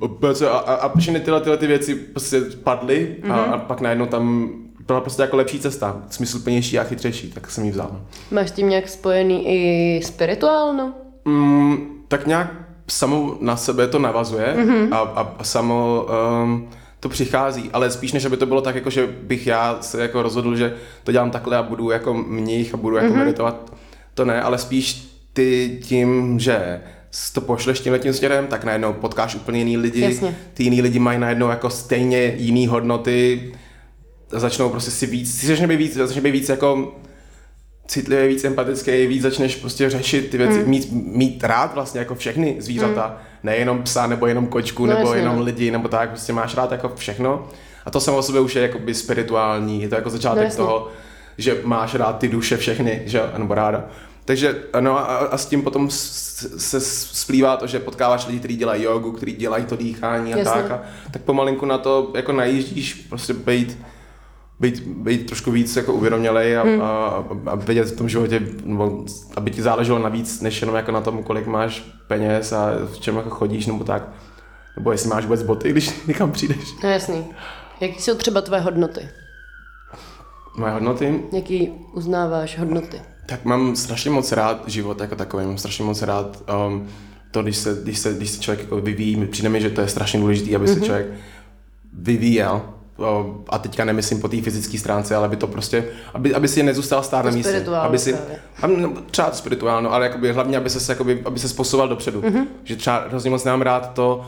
a, BC a, a, a všechny tyhle, tyhle ty věci prostě padly a, Mhm. a pak najednou tam byla prostě jako lepší cesta, smysluplnější a chytřejší, tak jsem ji vzal. Máš tím nějak spojený i spirituálno? Mm, tak nějak samo na sebe to navazuje mm-hmm. a, a, a samo um, to přichází, ale spíš než aby to bylo tak, jako že bych já se jako rozhodl, že to dělám takhle a budu jako mnich a budu jako mm-hmm. meditovat, to ne, ale spíš ty tím, že to pošleš tímhle tím směrem, tak najednou potkáš úplně jiný lidi, Jasně. ty jiný lidi mají najednou jako stejně jiný hodnoty, začnou prostě si víc, si začne být víc, začne být víc jako citlivý, víc empatický, víc začneš prostě řešit ty věci, mm. mít, mít rád vlastně jako všechny zvířata, mm. Nejenom psa, nebo jenom kočku, No nebo jasně, jenom no. lidi, nebo tak, prostě máš rád jako všechno. A to samo o sobě už je jakoby spirituální, je to jako No začátek jasně. toho, že máš rád ty duše všechny, že jo, nebo ráda. Takže no a, a s tím potom se splývá to, že potkáváš lidi, kteří dělají jogu, kteří dělají to dýchání a Jasně. tak. A, tak pomalinku na to jako najíždíš, prostě být být, být trošku víc jako uvědomělej a, hmm. a, a, vědět v tom životě, nebo aby ti záleželo na víc, než jenom jako na tom, kolik máš peněz a v čem jako chodíš, nebo tak. Nebo jestli máš vůbec boty, když někam přijdeš. No jasný. Jaký jsou třeba tvé hodnoty? Moje hodnoty? Jaký uznáváš hodnoty? Tak mám strašně moc rád život jako takový, mám strašně moc rád um, to, když se, když, se, když se člověk jako vyvíjí, přijde mi, že to je strašně důležité, aby se mm-hmm. člověk vyvíjel. A teďka nemyslím po té fyzické stránce, ale aby to prostě, aby, aby si nezůstal stát na místě. Aby si, právě. a, no, třeba to spirituálno, ale jakoby, hlavně, aby se, jakoby, aby se posouval dopředu. Mm-hmm. Že třeba hrozně moc nemám rád to,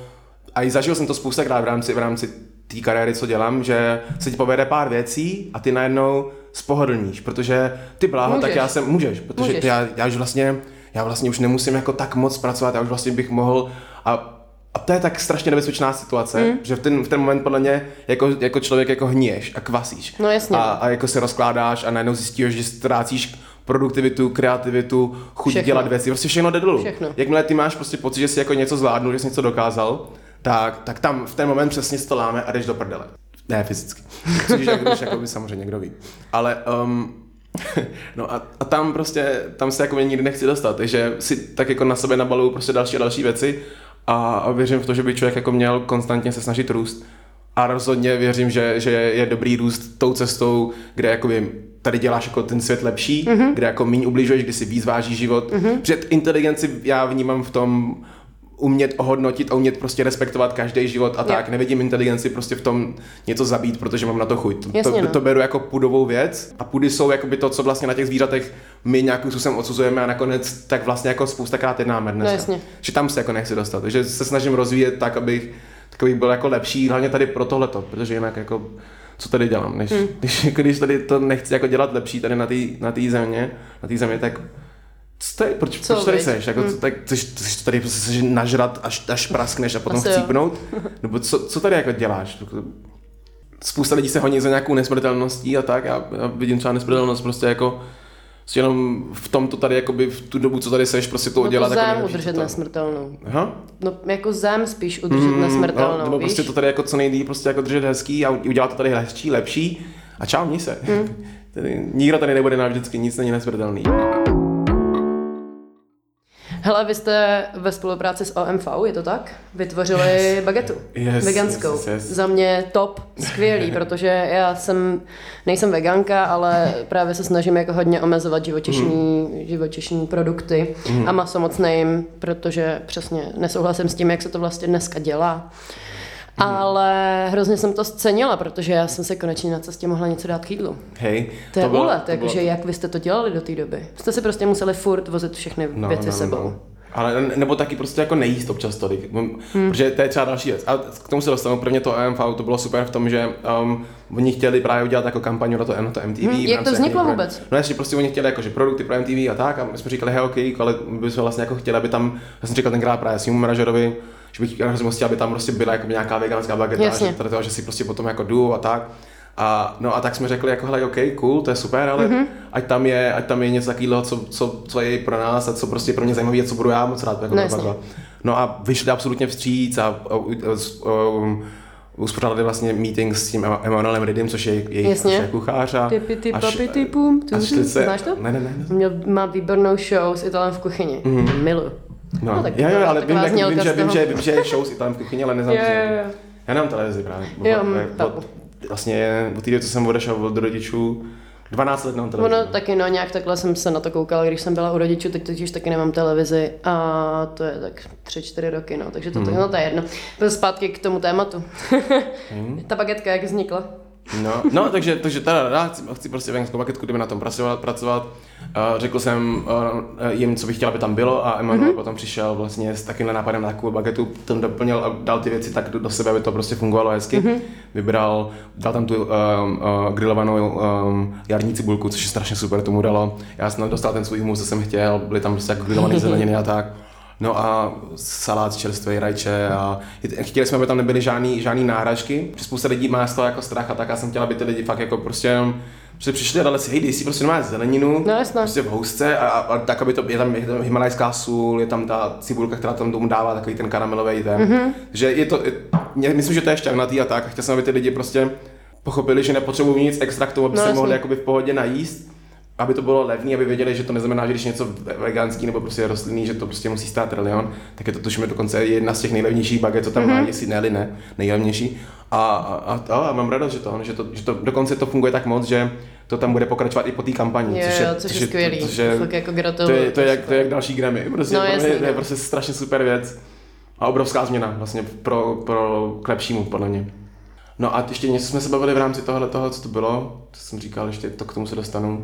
a i zažil jsem to spoustakrát v rámci, v rámci té kariéry, co dělám, že se ti povede pár věcí a ty najednou spohodlníš, protože ty bláho, tak Můžeš. já jsem, můžeš, protože Můžeš. já, já už vlastně, já vlastně už nemusím jako tak moc pracovat, já už vlastně bych mohl a a to je tak strašně nebezpečná situace, mm. že v ten, v ten moment podle mě jako, jako člověk jako hníješ a kvasíš. No jasně. A, a jako se rozkládáš a najednou zjistíš, že ztrácíš produktivitu, kreativitu, chuť Všechno. dělat věci, prostě všechno jde dolů. Všechno. Jakmile ty máš prostě pocit, že jsi jako něco zvládnul, že jsi něco dokázal, tak, tak tam v ten moment přesně to láme a jdeš do prdele. Ne fyzicky. Což jak, když jako by samozřejmě někdo ví. Ale um, no a, a, tam prostě, tam se jako nikdy nechci dostat, takže si tak jako na sebe nabaluju prostě další a další věci a, věřím v to, že by člověk jako měl konstantně se snažit růst. A rozhodně věřím, že, že je dobrý růst tou cestou, kde jakoby tady děláš jako ten svět lepší, mm-hmm. kde jako méně ubližuješ, kdy si víc vážíš život. Mm-hmm. Protože inteligenci já vnímám v tom umět ohodnotit a umět prostě respektovat každý život a tak. Jo. Nevidím inteligenci prostě v tom něco zabít, protože mám na to chuť. To, Jasně, to, no. to beru jako pudovou věc a pudy jsou jakoby to, co vlastně na těch zvířatech my nějakým způsobem odsuzujeme a nakonec tak vlastně jako spoustakrát jednáme dneska. No jasně. Že tam se jako nechci dostat. Takže se snažím rozvíjet tak, abych, tak abych byl jako lepší, hlavně tady pro tohleto, protože jinak jako co tady dělám, než, hmm. když, když tady to nechci jako dělat lepší tady na té na tý země, na té země, tak co tady, proč, Co, proč tady viď? seš? Jako, hmm. tak chceš, chceš tady prostě seš nažrat, až, až praskneš a potom Asi chcípnout? Nebo co, co tady jako děláš? Jako, Spousta lidí se honí za nějakou nesmrtelností a tak. Já, já vidím třeba nesmrtelnost prostě jako prostě jenom v tomto tady, jakoby v tu dobu, co tady seš, prostě to No udělat. to jako zám nejlepší, udržet co to- nesmrtelnou. Aha. No jako zám spíš udržet Mm, nesmrtelnou, no, nebo víš? prostě to tady jako co nejdý prostě jako držet hezký a udělat to tady hezčí, lepší a čau, měj se. Mm. Tady, nikdo tady nebude navždycky, nic není nesmrtelný. Hele, vy jste ve spolupráci s OMV, je to tak? Vytvořili yes. bagetu Yes, veganskou. yes, yes. Za mě top, skvělý, protože já jsem, nejsem veganka, ale právě se snažím jako hodně omezovat živočišní, Hmm. živočišní produkty a maso moc nejím, protože přesně nesouhlasím s tím, jak se to vlastně dneska dělá. Hmm. Ale hrozně jsem to scenila, protože já jsem se konečně na cestě mohla něco dát k jídlu. Hej, To je bylo- úlet, jakože bylo- jak vy jste to dělali do té doby. Jste si prostě museli furt vozit všechny No, věci no, no, sebou. no. Ale ne- nebo taky prostě jako nejíst občas tolik, hmm. protože to je třeba další věc. A k tomu se dostanu, pro mě to EMV to bylo super v tom, že um, oni chtěli právě udělat jako kampaň na to, na to MTV. Hmm, jak to vzniklo MTV. vůbec? No jasně, prostě oni chtěli jako, že produkty pro MTV a tak a my jsme říkali, hej, OK, ale my bychom vlastně jako chtěli, aby tam, já jsem říkal tenkrát právě svým manažerovi, že bych hrozně moc chtěl, aby tam prostě byla jako nějaká veganská bageta, Jasně. že, tady to, že si prostě potom jako jdu a tak. A, no a tak jsme řekli, jako hele, OK, cool, to je super, ale Mhm. mm-hmm. ať, tam je, ať tam je něco takového, co, co, co, je pro nás a co prostě pro mě zajímavé a co budu já moc rád. Jako No, no, no a vyšli absolutně vstříc a, a, a um, uspořádali vlastně meeting s tím Ema- Emanuelem Riddim, což je jejich je kuchař. A, Ty ty a š- papi ty pum. tu, se, Znáš to? Ne, ne, ne. Měl, má výbornou show s Italem v kuchyni. Mm. Miluju. No, No, tak jo, jo, ale vím, jak, vím, že, vím, že, vím, že je show s Italem v kuchyni, ale neznám Jo, jo, jo. Já nemám televizi právě. Jo, Od- od- chápu. vlastně od té doby, co jsem odešel od rodičů, 12 let nemám televizi. Ono taky, no nějak takhle jsem se na to koukala, když jsem byla u rodičů, teď totiž taky nemám televizi a to je tak tři, čtyři roky, no, takže to, Mhm. to, no, to je jedno. Zpátky k tomu tématu. Ta bagetka, jak vznikla? No, no takže, takže teda já chci, chci prostě veganskou baketku, jdeme na tom pracovat, pracovat. Uh, řekl jsem uh, jim, co bych chtěl, aby tam bylo a Emanuel mm-hmm. potom přišel vlastně s takovým nápadem na takovou bagetu, ten doplnil a dal ty věci tak do, do sebe, aby to prostě fungovalo hezky. Mm-hmm. Vybral, dal tam tu um, uh, grillovanou um, jarní cibulku, což je strašně super, tomu dalo. Já jsem dostal ten svůj humus, co jsem chtěl, byly tam prostě jako grillované zeleniny a tak. No a salát čerstvý, rajče a chtěli jsme, aby tam nebyly žádný, žádný náhražky, spousta lidí má z toho jako strach a tak já jsem chtěla, aby ty lidi fakt jako prostě jenom že přišli a dali si, hej, dej si prostě normálně zeleninu, No, jasně. prostě v housce a, a, a, tak, aby to, je tam, je tam himalajská sůl, je tam ta cibulka, která tam tomu dává takový ten karamelový ten, mm-hmm. že je to, je, myslím, že to je šťavnatý a tak, a chtěl jsem, aby ty lidi prostě pochopili, že nepotřebují nic extra k tomu, aby No, se jasně. mohli jakoby v pohodě najíst, aby to bylo levný, aby věděli, že to neznamená, že když něco veganský nebo prostě rostlinný, že to prostě musí stát trilion, tak je to tušíme dokonce jedna z těch nejlevnějších baget, co tam mm-hmm. má, jestli ne, ne, nejlevnější. A, a, a, a, mám radost, že to, že to, že to dokonce to funguje tak moc, že to tam bude pokračovat i po té kampani. Jo, jo, což je skvělý. Což je, jako to, gratuluju. je, to, je, jak, to je jak další Grammy. Prostě, No, jasně, to je no. prostě strašně super věc. A obrovská změna vlastně pro, pro k lepšímu, podle mě. No a ještě něco jsme se bavili v rámci tohohle toho, co to bylo. To jsem říkal, ještě to k tomu se dostanu.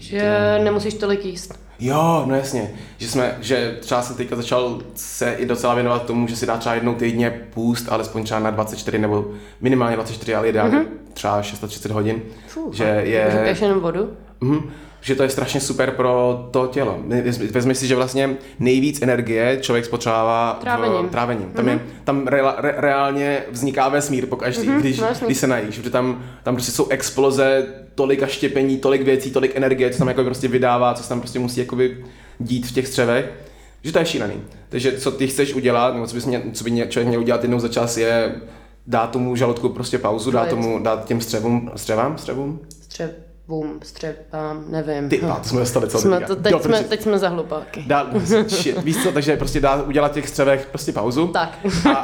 Že nemusíš tolik jíst. Jo, no jasně, že jsme, že třeba jsem teďka začal se i docela věnovat tomu, že si dá třeba jednou týdně půst, alespoň třeba na 24 nebo minimálně 24, ale ideálně mm-hmm. třeba 630 hodin. Fuh, že je, Piješ jenom vodu? Mhm. Že to je strašně super pro to tělo. Vezmi si, že vlastně nejvíc energie člověk spotřebává Trávením. V, trávením. Tam, je, tam re, re, reálně vzniká vesmír pokaždý, Mhm, když, jasně. když se najíš, protože tam, tam prostě jsou exploze, tolika štěpení, tolik věcí, tolik energie, co tam jako prostě vydává, co se tam prostě musí jakoby dít v těch střevech. Že to je šílený. Takže co ty chceš udělat, nebo co, bys mě, co by mě, člověk měl udělat jednou za čas, je dát tomu žaludku prostě pauzu, dát tomu, dát těm střevům, střevám, střevům? Střevům, střepám, nevím. Ty, to jsme dostali co jsme to, teď, jsme, teď jsme za hlupáky. Dá, shit, víš co, takže prostě dá udělat těch střevech prostě pauzu Tak. a,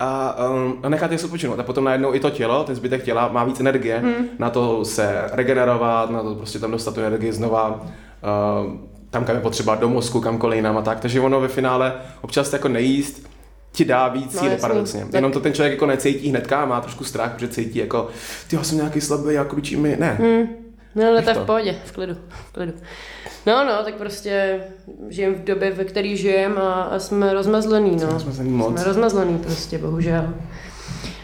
a, um, a nechat je se odpočinout. A potom najednou i to tělo, ten zbytek těla má víc energie hmm. na to se regenerovat, na to prostě tam dostat tu energii znova, uh, tam, kam je potřeba, do mozku, kamkoliv jinam a tak. Takže ono ve finále občas jako nejíst ti dá víc No, síly paradoxně. Tak- Jenom to ten člověk jako necítí hnedka, má trošku strach, protože cítí jako, ty já jsem nějaký slabý, já kručí mi. Ne, Hmm. No, ale to je v pohodě, v klidu, v klidu. No, no, tak prostě žijeme v době, ve které žijeme a, a jsme rozmazlený, no. Jsme rozmazlený moc. Jsme rozmazlený prostě, bohužel.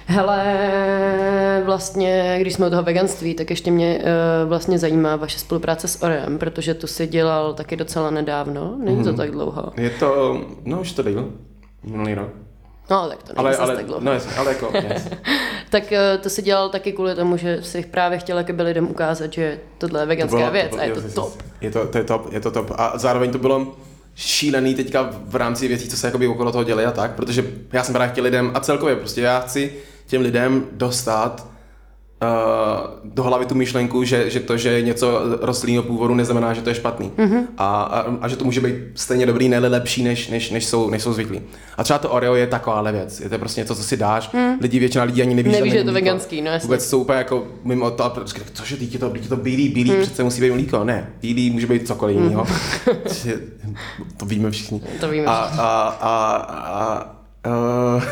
Hele, vlastně, když jsme u toho veganství, tak ještě mě uh, vlastně zajímá vaše spolupráce s Orem, protože tu si dělal taky docela nedávno, není Mhm. to tak dlouho. je to, no už to díl, minulý rok. No, tak to Ale, ale, tak dlouho. no jasně, ale jako, yes. Tak eh, to si dělal taky kvůli tomu, že si právě chtěl jakoby lidem ukázat, že tohle je veganská bylo- věc bylo- a je to yes, top. Je to, to je top, je to top. A zároveň to bylo šílený teďka v rámci věcí, co se jakoby okolo toho dělají a tak, protože já jsem právě chtěl lidem a celkově prostě já chci těm lidem dostat do hlavy tu myšlenku, že, že to, že je něco rostlinného původu, neznamená, že to je špatný. Mm-hmm. A, a, a, že to může být stejně dobrý, ne lepší, než, než, než, jsou, než jsou zvyklí. A třeba to Oreo je takováhle věc. Je to prostě něco, co si dáš. Mm. Lidi, většina lidí ani neví, Neví, že je to veganský, no jasně. Vůbec jsou úplně jako mimo to, a říkají, cože, je to, to bílý, bílý, hmm. přece musí být mlíko. Ne, bílý může být cokoliv jiného. to víme všichni. To víme a, a, a, a, uh,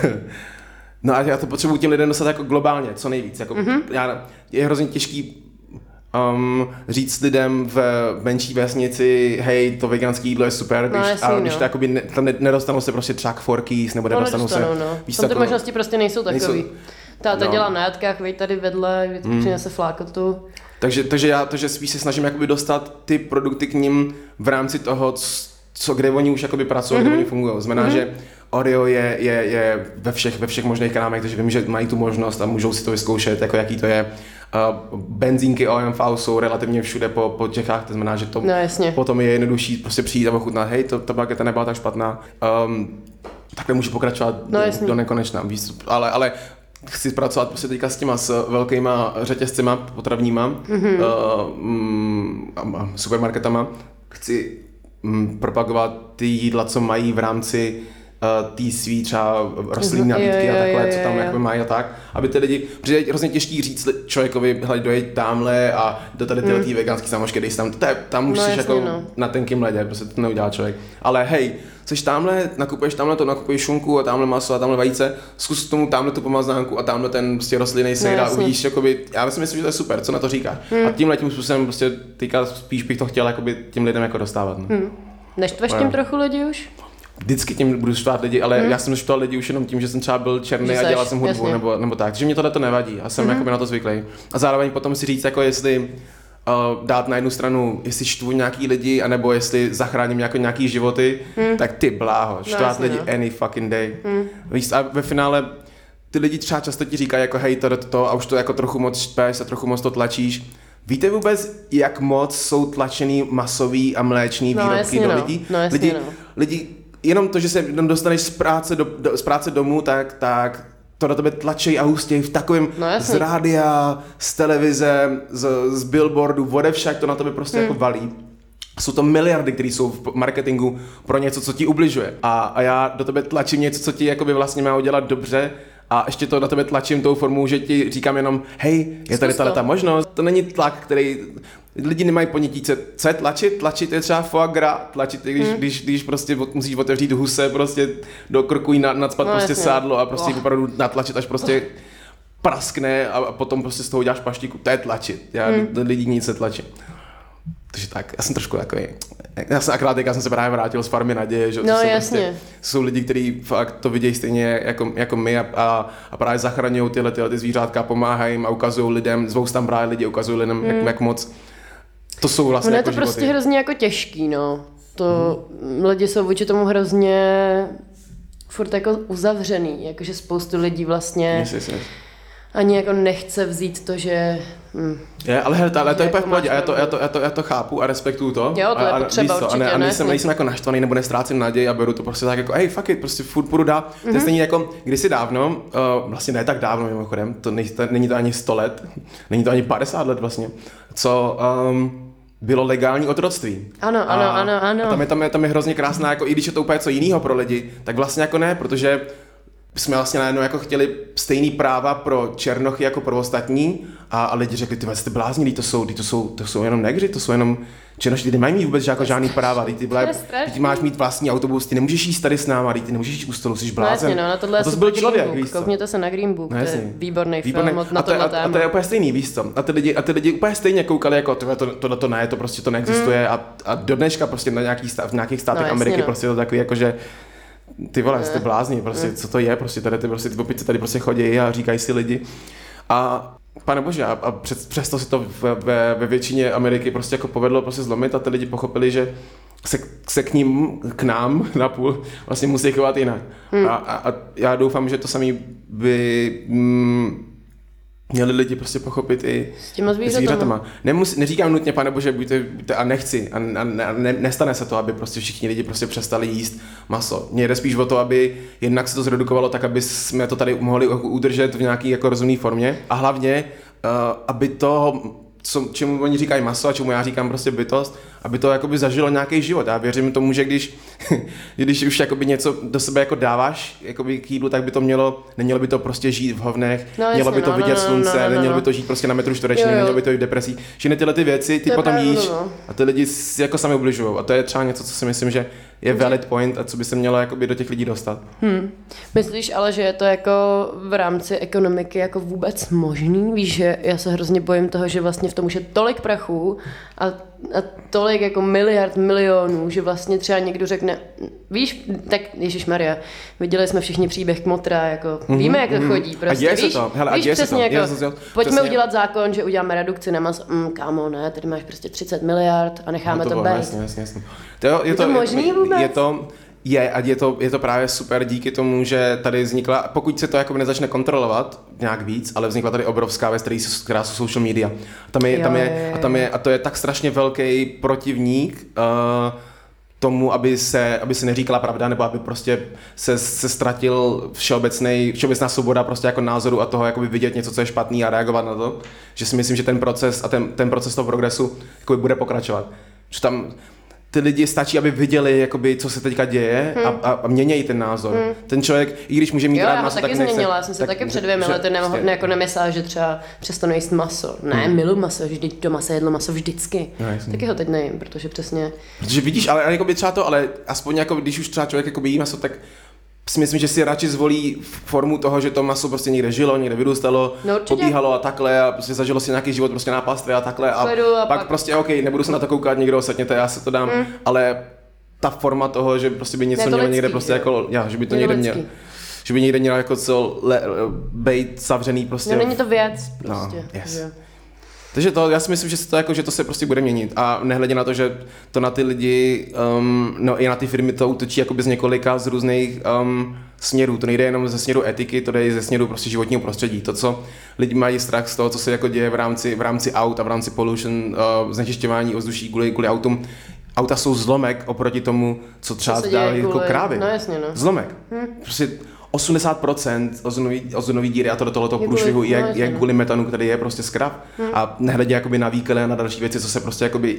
No a já to potřebuji těm lidem dostat jako globálně, co nejvíc. Jako, mm-hmm. já, je hrozně těžký um, říct lidem v menší vesnici, hej, to veganské jídlo je super, No, když, jasný, a když no. to jakoby ne, tam ne, nedostanou se prostě třeba k forkýs, nebo No, nedostanou se, nedostanou, no. víš, Tam ty takové- možnosti prostě nejsou takový. Nejsou- Táta no. Dělá na jatkách, vej tady vedle, mm. přinese flákotu. Takže, takže já to, že spíš se snažím jakoby dostat ty produkty k ním v rámci toho, co, kde oni už jakoby pracují, mm-hmm. kde oni fungují. Znamená, mm-hmm. že Oreo je, je, je ve, všech, ve všech možných krámech, takže vím, že mají tu možnost a můžou si to vyzkoušet, jako jaký to je. Uh, benzínky OMV jsou relativně všude po, po Čechách, to znamená, že to No jasně. potom je jednodušší prostě přijít a ochutnat, hej, to, ta bageta nebyla tak špatná. Um, takhle můžu pokračovat No, do, jasně. do nekonečna, víc, ale, ale chci pracovat prostě teďka s těma s velkýma řetězcema potravníma, mm-hmm. uh, mm, supermarketama. Chci mm, propagovat ty jídla, co mají v rámci uh, té svý třeba rostlinní Mhm, nabídky jo, a takhle, jo, co tam jako mají a tak, aby ty lidi, protože je hrozně těžký říct člověkovi, hele, dojď tamhle a do tady tyhle mm. veganský samošky, dej tam, to je, tam už No, jsi jasně, jako no. na tenkým ledě, prostě to neudělá člověk. Ale hej, jsi tamhle, nakupuješ tamhle to, nakupuješ šunku a tamhle maso a tamhle vajíce, zkus tomu tamhle tu pomazánku a tamhle ten prostě rostlinný sejr a jasně. uvidíš, jakoby, já si myslím, že to je super, co na to říkáš. Hmm. A tímhle tím způsobem prostě teďka spíš bych to chtěl jakoby těm lidem jako dostávat. No. Hmm. Neštveš No. tím trochu lidi už? Vždycky tím budu štvát lidi, ale já jsem štval lidi už jenom tím, že jsem třeba byl černý Že a dělal jsem hudbu jasně. nebo, nebo tak. Takže mě tohle to nevadí a jsem mm-hmm. na to zvyklý. A zároveň potom si říct, jako jestli uh, dát na jednu stranu, jestli štvu nějaký lidi, anebo jestli zachráním jako nějaký životy, mm. tak ty bláho, štvát jasně, lidi no. any fucking day. Mm. Víš, a ve finále ty lidi třeba často ti říkají jako hej, to, to, to a už to jako trochu moc špeš a trochu moc to tlačíš. Víte vůbec, jak moc jsou tlačený masový a mléčný No, výrobky jasně, do no. lidí? No, jasně, lidi, no. lidi, jenom to, že se jenom dostaneš z práce, do, do, z práce domů, tak, tak to na tebe tlačí a hustějí v takovém No, z rádia, z televize, z, z billboardu, odevšak to na tebe prostě Hmm. jako valí. Jsou to miliardy, které jsou v marketingu pro něco, co ti ubližuje. A, a já do tebe tlačím něco, co ti jakoby vlastně má udělat dobře a ještě to na tebe tlačím tou formou, že ti říkám jenom, hej, je tady Zkus tahle to. ta možnost. To není tlak, který lidi nemají ponětí, co, je tlačit. Tlačit je třeba foie gras, tlačit je, když, Hmm. mm. když, když prostě musíš otevřít huse, prostě do krku na- nadspat No, prostě jasně. sádlo a prostě Oh. opravdu natlačit, až prostě praskne a, potom prostě z toho uděláš paštiku. To je tlačit. Já Hmm. do lidí nic netlačím. Takže tak, já jsem trošku takový. Já jsem akorát, já jsem se právě vrátil z farmy naděje, že No, jsou jasně. Prostě, jsou lidi, kteří fakt to vidějí stejně jako, jako my a, a, a právě zachraňují tyhle, tyhle ty zvířátka, pomáhají jim a ukazují lidem, zvou tam právě lidi, ukazují lidem, jak, jak moc to jsou vlastně Ono je jako to prostě životy. hrozně jako těžký, no. To lidi jsou vůči tomu hrozně furt jako uzavřený, jakože spoustu lidí vlastně Yes, yes, yes. Ani jako nechce vzít to, že... Hm. Je, ale, hele, ale to je úplně v jako pohodě, a já to, já, to, já, to, já to chápu a respektuju to. Jo, to je a, a, potřeba co, určitě, a, ne, a ne, nejsem, jasně. nejsem jako naštvaný nebo nestrácím naději a beru to prostě tak jako, hej, fuck it, prostě furt půjdu dál. Mm-hmm. To Mhm. je stejně jako kdysi dávno, uh, vlastně ne tak dávno mimochodem, to není, to, není to ani 100 let, není to ani 50 let vlastně, co um, bylo legální otroctví. Ano, ano, a, ano, ano. A tam je, tam, je, tam je hrozně krásná, jako i když je to úplně co jiného pro lidi, tak vlastně jako ne, protože jsme vlastně najednou jako chtěli stejný práva pro černochy jako pro ostatní a, a lidi řekli, ty jste blázni, to jsou, to jsou, to jsou jenom negři, to jsou jenom černoši, ty nemají mít vůbec jako žádný práva, ty, To strašný. ty máš mít vlastní autobus, ty nemůžeš jíst tady s náma, ty nemůžeš jíst u stolu, jsi No blázen. jasně, no, na tohle a to byl člověk, víš co? Koukněte se na Green Book, No, to je výborný, Výborný. film na a, to, je- a, a, to je úplně stejný, víš co? A ty lidi, a ty lidi úplně stejně koukali jako, tohle to, tohle to ne, to prostě to neexistuje a, a do dneška prostě na nějaký stát, v nějakých státech No, jasně, Ameriky no. prostě to takový jako, že ty vole, jste blázni, prostě, co to je, prostě tady ty, prostě ty opice tady prostě chodí a říkají si lidi. A Pane bože, a, a přes, přesto se to ve, ve, ve většině Ameriky prostě jako povedlo prostě zlomit a ty lidi pochopili, že se, se k ním, k nám napůl vlastně musí chovat jinak. Hmm. A, a, a já doufám, že to samý by mm, měli lidi prostě pochopit i S těma zvířatama. zvířatama. Nemus, neříkám nutně, pane bože, buďte, buďte a nechci. A, a, a ne, nestane se to, aby prostě všichni lidi prostě přestali jíst maso. Mně jde spíš o to, aby jednak se to zredukovalo tak, aby jsme to tady mohli udržet v nějaký jako rozumné formě. A hlavně, uh, aby to co, čemu oni říkají maso a čemu já říkám prostě bytost, aby to jakoby zažilo nějaký život. Já věřím tomu, že když, když už jakoby něco do sebe jako dáváš jakoby k jídlu, tak by to mělo, nemělo by to prostě žít v hovnech, No, jasně, mělo by to no, vidět no, no, slunce, no, no, nemělo no. by to žít prostě na metru čtverečním, nemělo by to jít v depresí. Všechny tyhle ty věci ty To potom jíš no. a ty lidi si jako sami ubližují. A to je třeba něco, co si myslím, že je valid point a co by se mělo jakoby do těch lidí dostat. Hmm. Myslíš ale, že je to jako v rámci ekonomiky jako vůbec možný? Víš, že já se hrozně bojím toho, že vlastně v tom už je tolik prachů a, a tolik jako miliard milionů, že vlastně třeba někdo řekne, víš, tak Ježíš Maria, viděli jsme všichni příběh Kmotra, jako mm-hmm, víme, jak to mm-hmm. chodí. Prostě, a děje víš, se to, hele, víš, a děje přesně se to. Jako, Já jsem, pojďme přesně. udělat zákon, že uděláme redukci na mas, mm, kámo, ne, tady máš prostě 30 miliard a necháme No to, bylo, být. Jasně, jasně, jasně. To, je, Je to možný vůbec? Je to, je, a je to, je to právě super díky tomu, že tady vznikla, pokud se to jako nezačne kontrolovat nějak víc, ale vznikla tady obrovská věc, která jsou social media. A tam je, Jo, tam jo, je, jo, a tam je, a to je tak strašně velký protivník uh, tomu, aby se, aby se neříkala pravda, nebo aby prostě se, se ztratil všeobecný, všeobecná svoboda prostě jako názoru a toho jakoby vidět něco, co je špatný a reagovat na to. Že si myslím, že ten proces a ten, ten proces toho progresu jakoby bude pokračovat. Že tam ty lidi stačí, aby viděli, jakoby, co se teďka děje a, a, a měnějí ten názor. Ten člověk, i když může mít Jo, rád já maso, taky tak nechce, změnila, já jsem se tak- taky před dvěmi že- lety ne, prostě- ne, jako nemyslela, že třeba přestanu jíst maso. Ne, hmm. milu maso, vždyť doma se jedlo maso vždycky. No, taky ho teď nejím, protože přesně... Protože vidíš, ale, ale jakoby třeba to, ale aspoň jako, když už třeba člověk jakoby jí maso, tak si myslím, že si radši zvolí formu toho, že to maso prostě někde žilo, někde vyrůstalo, No určitě. pobíhalo a takhle a prostě zažilo si nějaký život prostě na pastvě a takhle a, Klidu a pak, pak- prostě OK, nebudu se na to koukat, někdo osetněte, já se to dám, Mm. ale ta forma toho, že prostě by něco mělo někde prostě jo. jako, já, že by to někde mělo, že by někde mělo jako co le, bejt zavřený prostě. No není to věc, No, prostě. yes. že jo. Takže to, já si myslím, že se to, jako, že to se prostě bude měnit a nehledě na to, že to na ty lidi, um, no i na ty firmy to útočí jakoby z několika z různých um, směrů. To nejde jenom ze směru etiky, to jde i ze směru prostě životního prostředí. To, co lidi mají strach z toho, co se jako děje v rámci, v rámci aut a v rámci pollution, uh, znečišťování ovzduší kvůli, kvůli autům. Auta jsou zlomek oproti tomu, co třeba dělají jako kvůli- krávy. no jasně, no. Zlomek. Prostě 80% ozonový, ozonový díry a to do tohoto průšvihu je, je no. kvůli metanu, který je prostě z krav. A nehledě jakoby na výkele a na další věci, co se prostě jakoby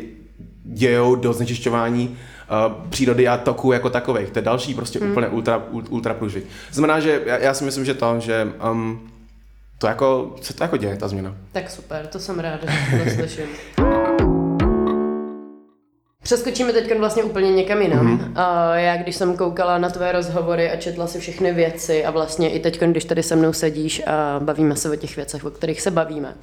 dějou do znečišťování uh, přírody a toku jako takových. To je další prostě Hmm. úplně ultra, ul- ultra průšvih. Znamená, že já, já si myslím, že to, že um, to jako, se to jako děje, ta změna. Tak super, to jsem ráda, že to slyším. Přeskočíme teď vlastně úplně někam jinam. Mhm. Mm-hmm. A já, když jsem koukala na tvé rozhovory a četla si všechny věci a vlastně i teď, když tady se mnou sedíš a bavíme se o těch věcech, o kterých se bavíme,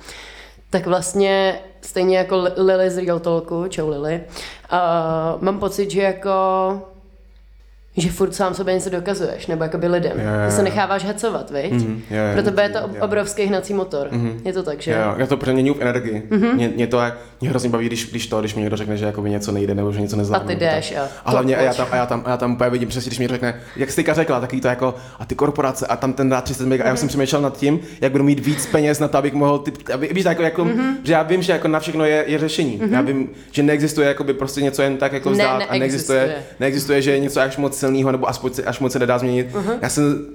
tak vlastně stejně jako Li- Lily z Real Talku, čau Lily, a mám pocit, že jako že furt sám sobě něco dokazuješ, nebo jakoby lidem. Jo, jo, Ty se necháváš hecovat, viď? Mhm, jo, jo, Pro tebe je to ob- obrovský hnací motor. Je to tak, že? Jo, já to přeměňuji v energii. Mm-hmm. Mě, mě, to mě hrozně baví, když, když to, když mi někdo řekne, že jakoby něco nejde nebo že něco A nezvládnu. ty jdeš a A hlavně a já, tam, a, já tam, a já tam úplně vidím přesně, když mi řekne, jak jsi teďka řekla, takový to jako, a ty korporace, a tam ten dá 30 mega, a já jsem přemýšlel nad tím, jak budu mít víc peněz na to, abych mohl, ty, aby, víš, jako, jako, mm-hmm. že já vím, že jako na všechno je, je řešení. Mm-hmm. Já vím, že neexistuje jakoby prostě něco jen tak jako Ne, vzdát a neexistuje, neexistuje. neexistuje, že je něco až moc silného, nebo aspoň až moc se nedá změnit. Mm-hmm. Já jsem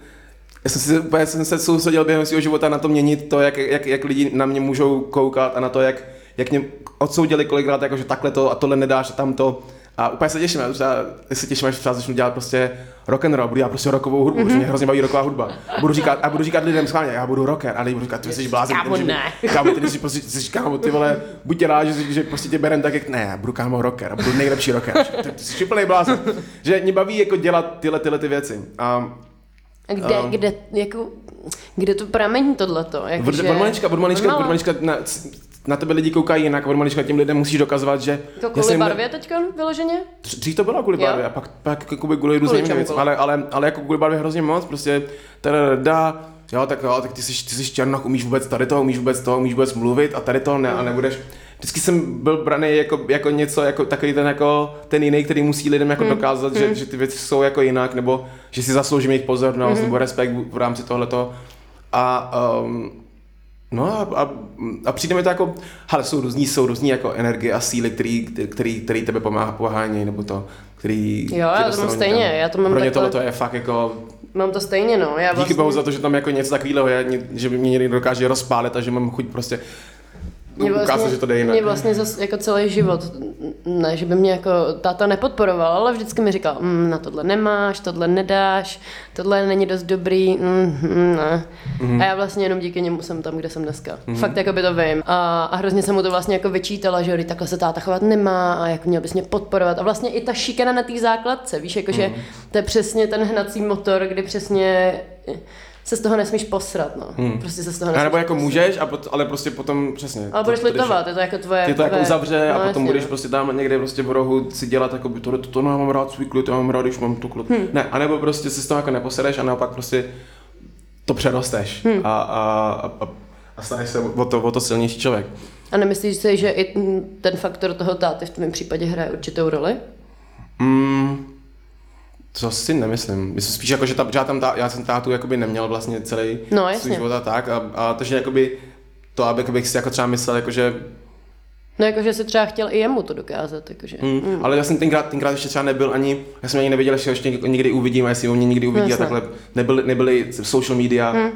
já jsem, si, úplně jsem se soustředil během svého života na to měnit to, jak, jak, jak lidi na mě můžou koukat a na to, jak, jak mě odsoudili kolikrát, jako, že takhle to a tohle nedáš a tamto. A úplně se těším, já třeba, se těším, až třeba začnu dělat prostě rock and roll, budu dělat prostě rockovou hudbu, mm-hmm. že mě hrozně baví rocková hudba. A budu říkat, a budu říkat lidem schválně, já budu rocker, a lidi budou říkat, ty jsi blázen. Kámo, ne. Kámo, ty jsi prostě, ty jsi, kámo, ty vole, buď tě rád, že, že, prostě tě berem tak, jak, ne, já budu kámo rocker, a budu nejlepší rocker. Ty, ty jsi úplný blázen. Že mě baví jako dělat tyhle, tyhle ty věci. A A kde, Um. kde, jako, kde to pramení tohleto? Jak, Od, že- od malička, od malička, Odmala. od malička na, na tebe lidi koukají jinak, od malička těm lidem musíš dokazovat, že... To kvůli jsem- barvě teďka vyloženě? Dř- Dřív to bylo kvůli Jo. barvě, a pak, pak jako kvůli, kvůli různým věcem, ale, ale, ale, jako kvůli barvě hrozně moc, prostě teda dá, jo, tak jo, tak ty jsi, ty jsi černok, umíš vůbec tady to, umíš vůbec to, umíš vůbec mluvit a tady to ne, a nebudeš. Vždycky jsem byl braný jako, jako něco, jako takový ten jako ten jiný, který musí lidem jako dokázat, že, že ty věci jsou jako jinak, nebo že si zasloužím jejich pozornost, nebo respekt v, v rámci tohleto. A um, No a, a, a přijde mi to jako, hele, jsou různý, jsou různý jako energie a síly, který, který, který tebe pomáhá pohánějí, nebo to, který... Jo, já to mám stejně, někam. já to mám Pro mě takhle- tohle je fakt jako, Mám to stejně, no. Já díky vlastně... bohu za to, že tam jako něco takového je, že mě někdo dokáže rozpálit a že mám chuť prostě Mě ukáže, vlastně, že to jde jinak. mě vlastně zas, jako celý život, ne, že by mě jako táta nepodporoval, ale vždycky mi říkal, mm, na tohle nemáš, tohle nedáš, tohle není dost dobrý, mm, mm, ne. Mm. A já vlastně jenom díky němu jsem tam, kde jsem dneska. Mm. Fakt jako by to vím. A, a hrozně jsem mu to vlastně jako vyčítala, že "Vždyť takhle se táta chovat nemá a jako měl bys mě podporovat. A vlastně i ta šikana na té základce, víš, jakože mm. to je přesně ten hnací motor, kdy přesně se z toho nesmíš posrat, no. Hmm. Prostě se z toho A nesmíš nebo jako posrat. můžeš, a pot, ale prostě potom přesně. Ale budeš litovat, je to jako tvoje... Ty to jako uzavře a no, potom jasně, budeš no. prostě tam někde prostě v rohu si dělat jako by to, to, no, já mám rád svůj klid, já mám rád, když mám to klid. Hmm. Ne, anebo prostě si z toho jako neposereš a naopak prostě to přerosteš hmm. a, a, a, a staneš se o to, o to silnější člověk. A nemyslíš si, že i ten faktor toho táty v tvém případě hraje určitou roli? Mm, to si nemyslím. Myslím spíš jako, že, ta, že já, tam tá, já jsem tátu jakoby neměl vlastně celý No, svůj jasně. život a tak. A, a takže jakoby to, abych, bych si jako třeba myslel, jako, že No jakože si třeba chtěl i jemu to dokázat, jakože. Hmm. Mm. Ale já jsem tenkrát, tenkrát ještě třeba nebyl ani, já jsem ani nevěděl, jestli ho ještě někdy uvidím, a jestli ho mě někdy uvidí Jasně. a takhle. Nebyly, nebyly social media mm.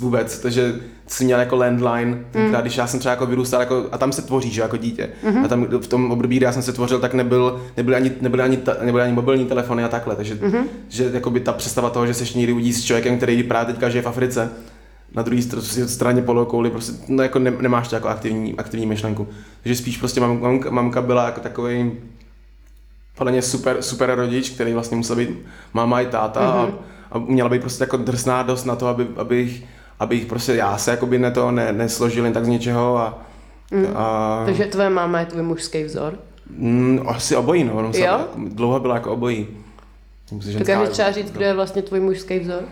Vůbec, takže jsi měl jako landline, tenkrát, když já jsem třeba jako vyrůstal, jako, a tam se tvoří, že jako dítě. Mm. A tam v tom období, kdy já jsem se tvořil, tak nebyl, nebyly ani, nebyly ani, ta, ani mobilní telefony a takhle, takže mm. že jakoby ta představa toho, že se někdy uvidí s člověkem, který právě teďka žije v Africe, na druhé str- straně polokouli, prostě no, jako ne, nemáš to jako aktivní, aktivní myšlenku. Takže spíš prostě mam, mamka, mamka byla jako takový podle mě super, super rodič, který vlastně musel být máma i táta mm-hmm. a, a, měla být prostě jako drsná dost na to, aby, abych, abych prostě já se jakoby ne to ne, nesložil jen tak z něčeho a, mm. a Takže tvoje máma je tvůj mužský vzor. mm, asi obojí, no, Jo? dlouho byla jako obojí. Myslím, že Dokážeš třeba říct, kdo je vlastně tvůj mužský vzor?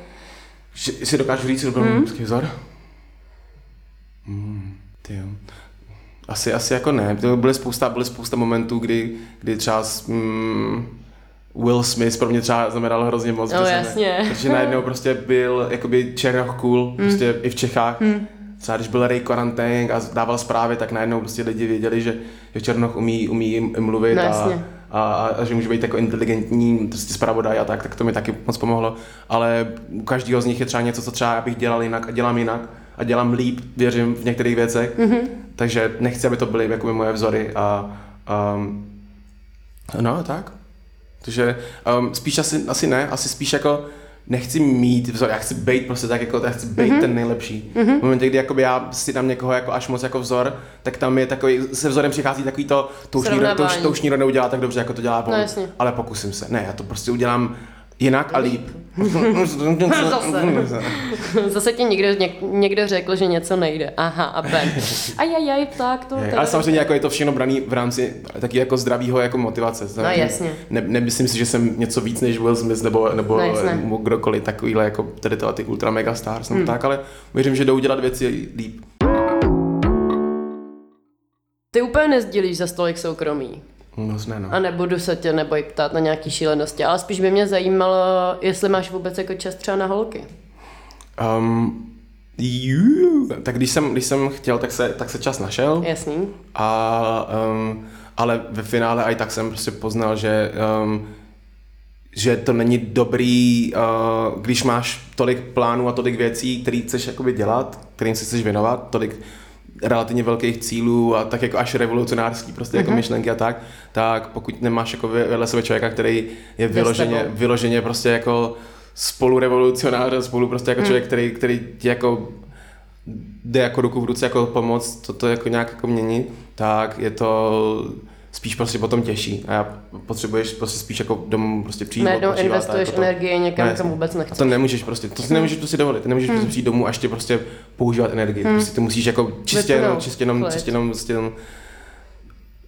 Že, si dokážu říct, kdo byl mm. mužský vzor? Mm, ty jo. Asi, asi jako ne. To byly spousta, byly spousta momentů, kdy, kdy třeba mm, Will Smith pro mě třeba znamenal hrozně moc. No, protože ne- jasně. Protože najednou prostě byl jakoby černoch cool, Hmm. prostě i v Čechách. Třeba když byl Ray Quarantine a dával zprávy, tak najednou prostě lidi věděli, že, že Černoch umí, umí mluvit No, a, a, a, a, že může být jako inteligentní prostě zpravodaj a tak, tak to mi taky moc pomohlo. Ale u každého z nich je třeba něco, co třeba já bych dělal jinak a dělám jinak a dělám líp, věřím v některých věcech. Mhm. Mm-hmm. Takže nechci, aby to byly jako moje vzory a um, no tak. Takže um, spíš asi, asi ne, asi spíš jako nechci mít vzor, já chci být prostě tak jako, já chci být Mhm. mm-hmm. ten nejlepší. Mm-hmm. V momentě, kdy jakoby já si dám někoho jako až moc jako vzor, tak tam je takový, se vzorem přichází takový to, to už, nikdo, to, už, to už nikdo neudělá tak dobře, jako to dělá on. No, jasně. Ale pokusím se. Ne, já to prostě udělám jinak a líp. Zase. Zase ti někdo, něk, někdo řekl, že něco nejde. Aha, a Ben. Ajajaj, tak to... Ale samozřejmě jako je to všechno braný v rámci taky jako zdravýho jako motivace. No, jasně. Ne, nemyslím si, že jsem něco víc než Will Smith nebo, nebo No, kdokoliv takovýhle jako tady tyhle ty ultra mega stars hmm. tak, ale věřím, že jdou dělat věci líp. Ty úplně nezdílíš za stolik soukromí. No, ne, no. A nebudu se tě neboj ptát na nějaký šílenosti, ale spíš by mě zajímalo, jestli máš vůbec jako čas třeba na holky. Um, jú, tak když jsem, když jsem chtěl, tak se, tak se čas našel. Jasný. A, um, ale ve finále i tak jsem prostě poznal, že, um, že to není dobrý, uh, když máš tolik plánů a tolik věcí, které chceš jakoby dělat, kterým se chceš věnovat, tolik relativně velkých cílů a tak jako až revolucionářský prostě jako myšlenky a tak, tak pokud nemáš jako vedle sebe člověka, který je vyloženě, vyloženě prostě jako spolurevolucionář, spolu prostě jako člověk, který, který ti jako jde jako ruku v ruce jako pomoc toto jako nějak jako měnit, tak je to spíš prostě potom těžší. A já potřebuješ prostě spíš jako domů prostě přijít Najednou a investuješ jako to- energii někam, No, kam vůbec a nechceš. to nemůžeš prostě, to si nemůžeš prostě dovolit, ty nemůžeš prostě přijít domů a ještě prostě používat energii, prostě ty musíš jako čistě jenom, čistě jenom, čistě jenom, čistě jenom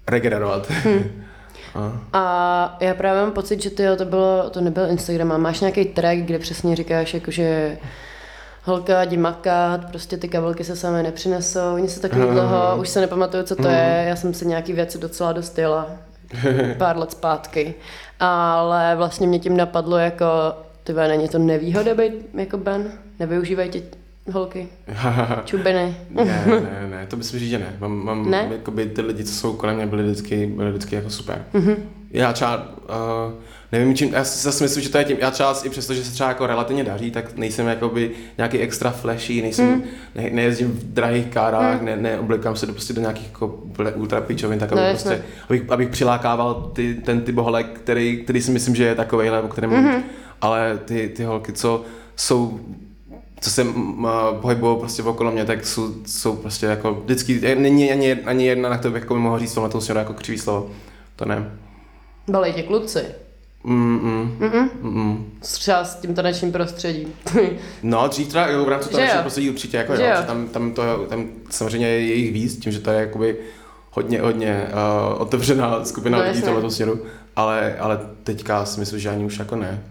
regenerovat. a, A já právě mám pocit, že tyjo, to, bylo, to nebyl Instagram, a máš nějaký track, kde přesně říkáš, jakože holka, jdi makat, prostě ty kabelky se samé nepřinesou, něco takového dlouho, už se nepamatuju, co to je, já jsem si nějaký věci docela dost jela pár let zpátky, ale vlastně mě tím napadlo jako, ty není to nevýhoda být jako Ben? Nevyužívají tě holky, čubiny. ne, ne, ne, to myslím, že ne. Mám, mám Ne? Jakoby ty lidi, co jsou kolem mě, byli vždycky, byli vždycky jako super. Mm-hmm. já třeba, uh, nevím čím, já si zase myslím, že to je tím, já třeba i přesto, že se třeba jako relativně daří, tak nejsem jakoby nějaký extra flashy, nejsem, Hmm. ne, nejezdím v drahých kárách, ne, neoblikám se do, prostě do nějakých jako ultra pičovin, tak aby No, prostě, abych, abych přilákával ty, ten typ holek, který, který si myslím, že je takovejhle, o kterém Mhm. mluvím. Ale ty, ty holky, co jsou co se m- pohybují prostě okolo mě, tak jsou, jsou prostě jako vždycky, není ani, ani jedna, na to bych jako mohl říct v tomhle směru jako křivý slovo. To ne. Balej tě kluci. Mm, mm, mm, mm. Třeba s tím tanečním prostředím. No, dřív teda jo, v rámci jo? prostředí určitě jako Že jo, jo? že tam, tam, to, tam samozřejmě je jejich víc, tím, že to je jakoby hodně, hodně uh, otevřená skupina No, lidí jasně. tohoto směru, ale, ale teďka si myslím, že ani už jako ne.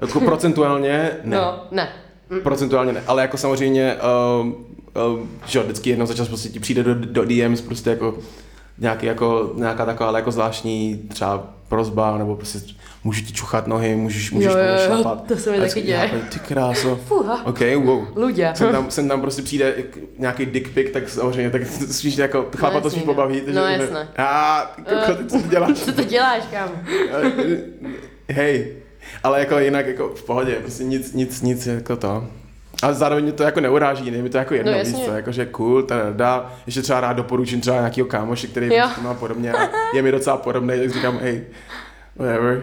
Jako procentuálně ne. No, ne. Procentuálně ne, ale jako samozřejmě, uh, uh, že jo, vždycky jednou za čas prostě ti přijde do, do DMs prostě jako nějaký jako, nějaká taková ale jako zvláštní třeba prozba, nebo prostě můžu ti čuchat nohy, můžeš, můžeš Jo, jo, jo, šlapat. to se mi A taky děje. já, Ty kráso. Fuha. OK, wow. Ludě. Sem tam, sem tam prostě přijde jak nějaký dick pic, tak samozřejmě, tak spíš jako, chlapa to jasně, spíš no. pobaví. takže- No, jasně. A, ty koko, ty co ty děláš? Co to děláš, kam? Hej, ale jako jinak jako v pohodě, prostě nic, nic, nic jako to. Ale zároveň mě to jako neuráží, ne, mi to jako jedno No, víc, co, jako že cool, ta dá, ještě třeba rád doporučím třeba nějakého kámoše, který Jo. má podobně a je mi docela podobný, tak říkám, hej, whatever.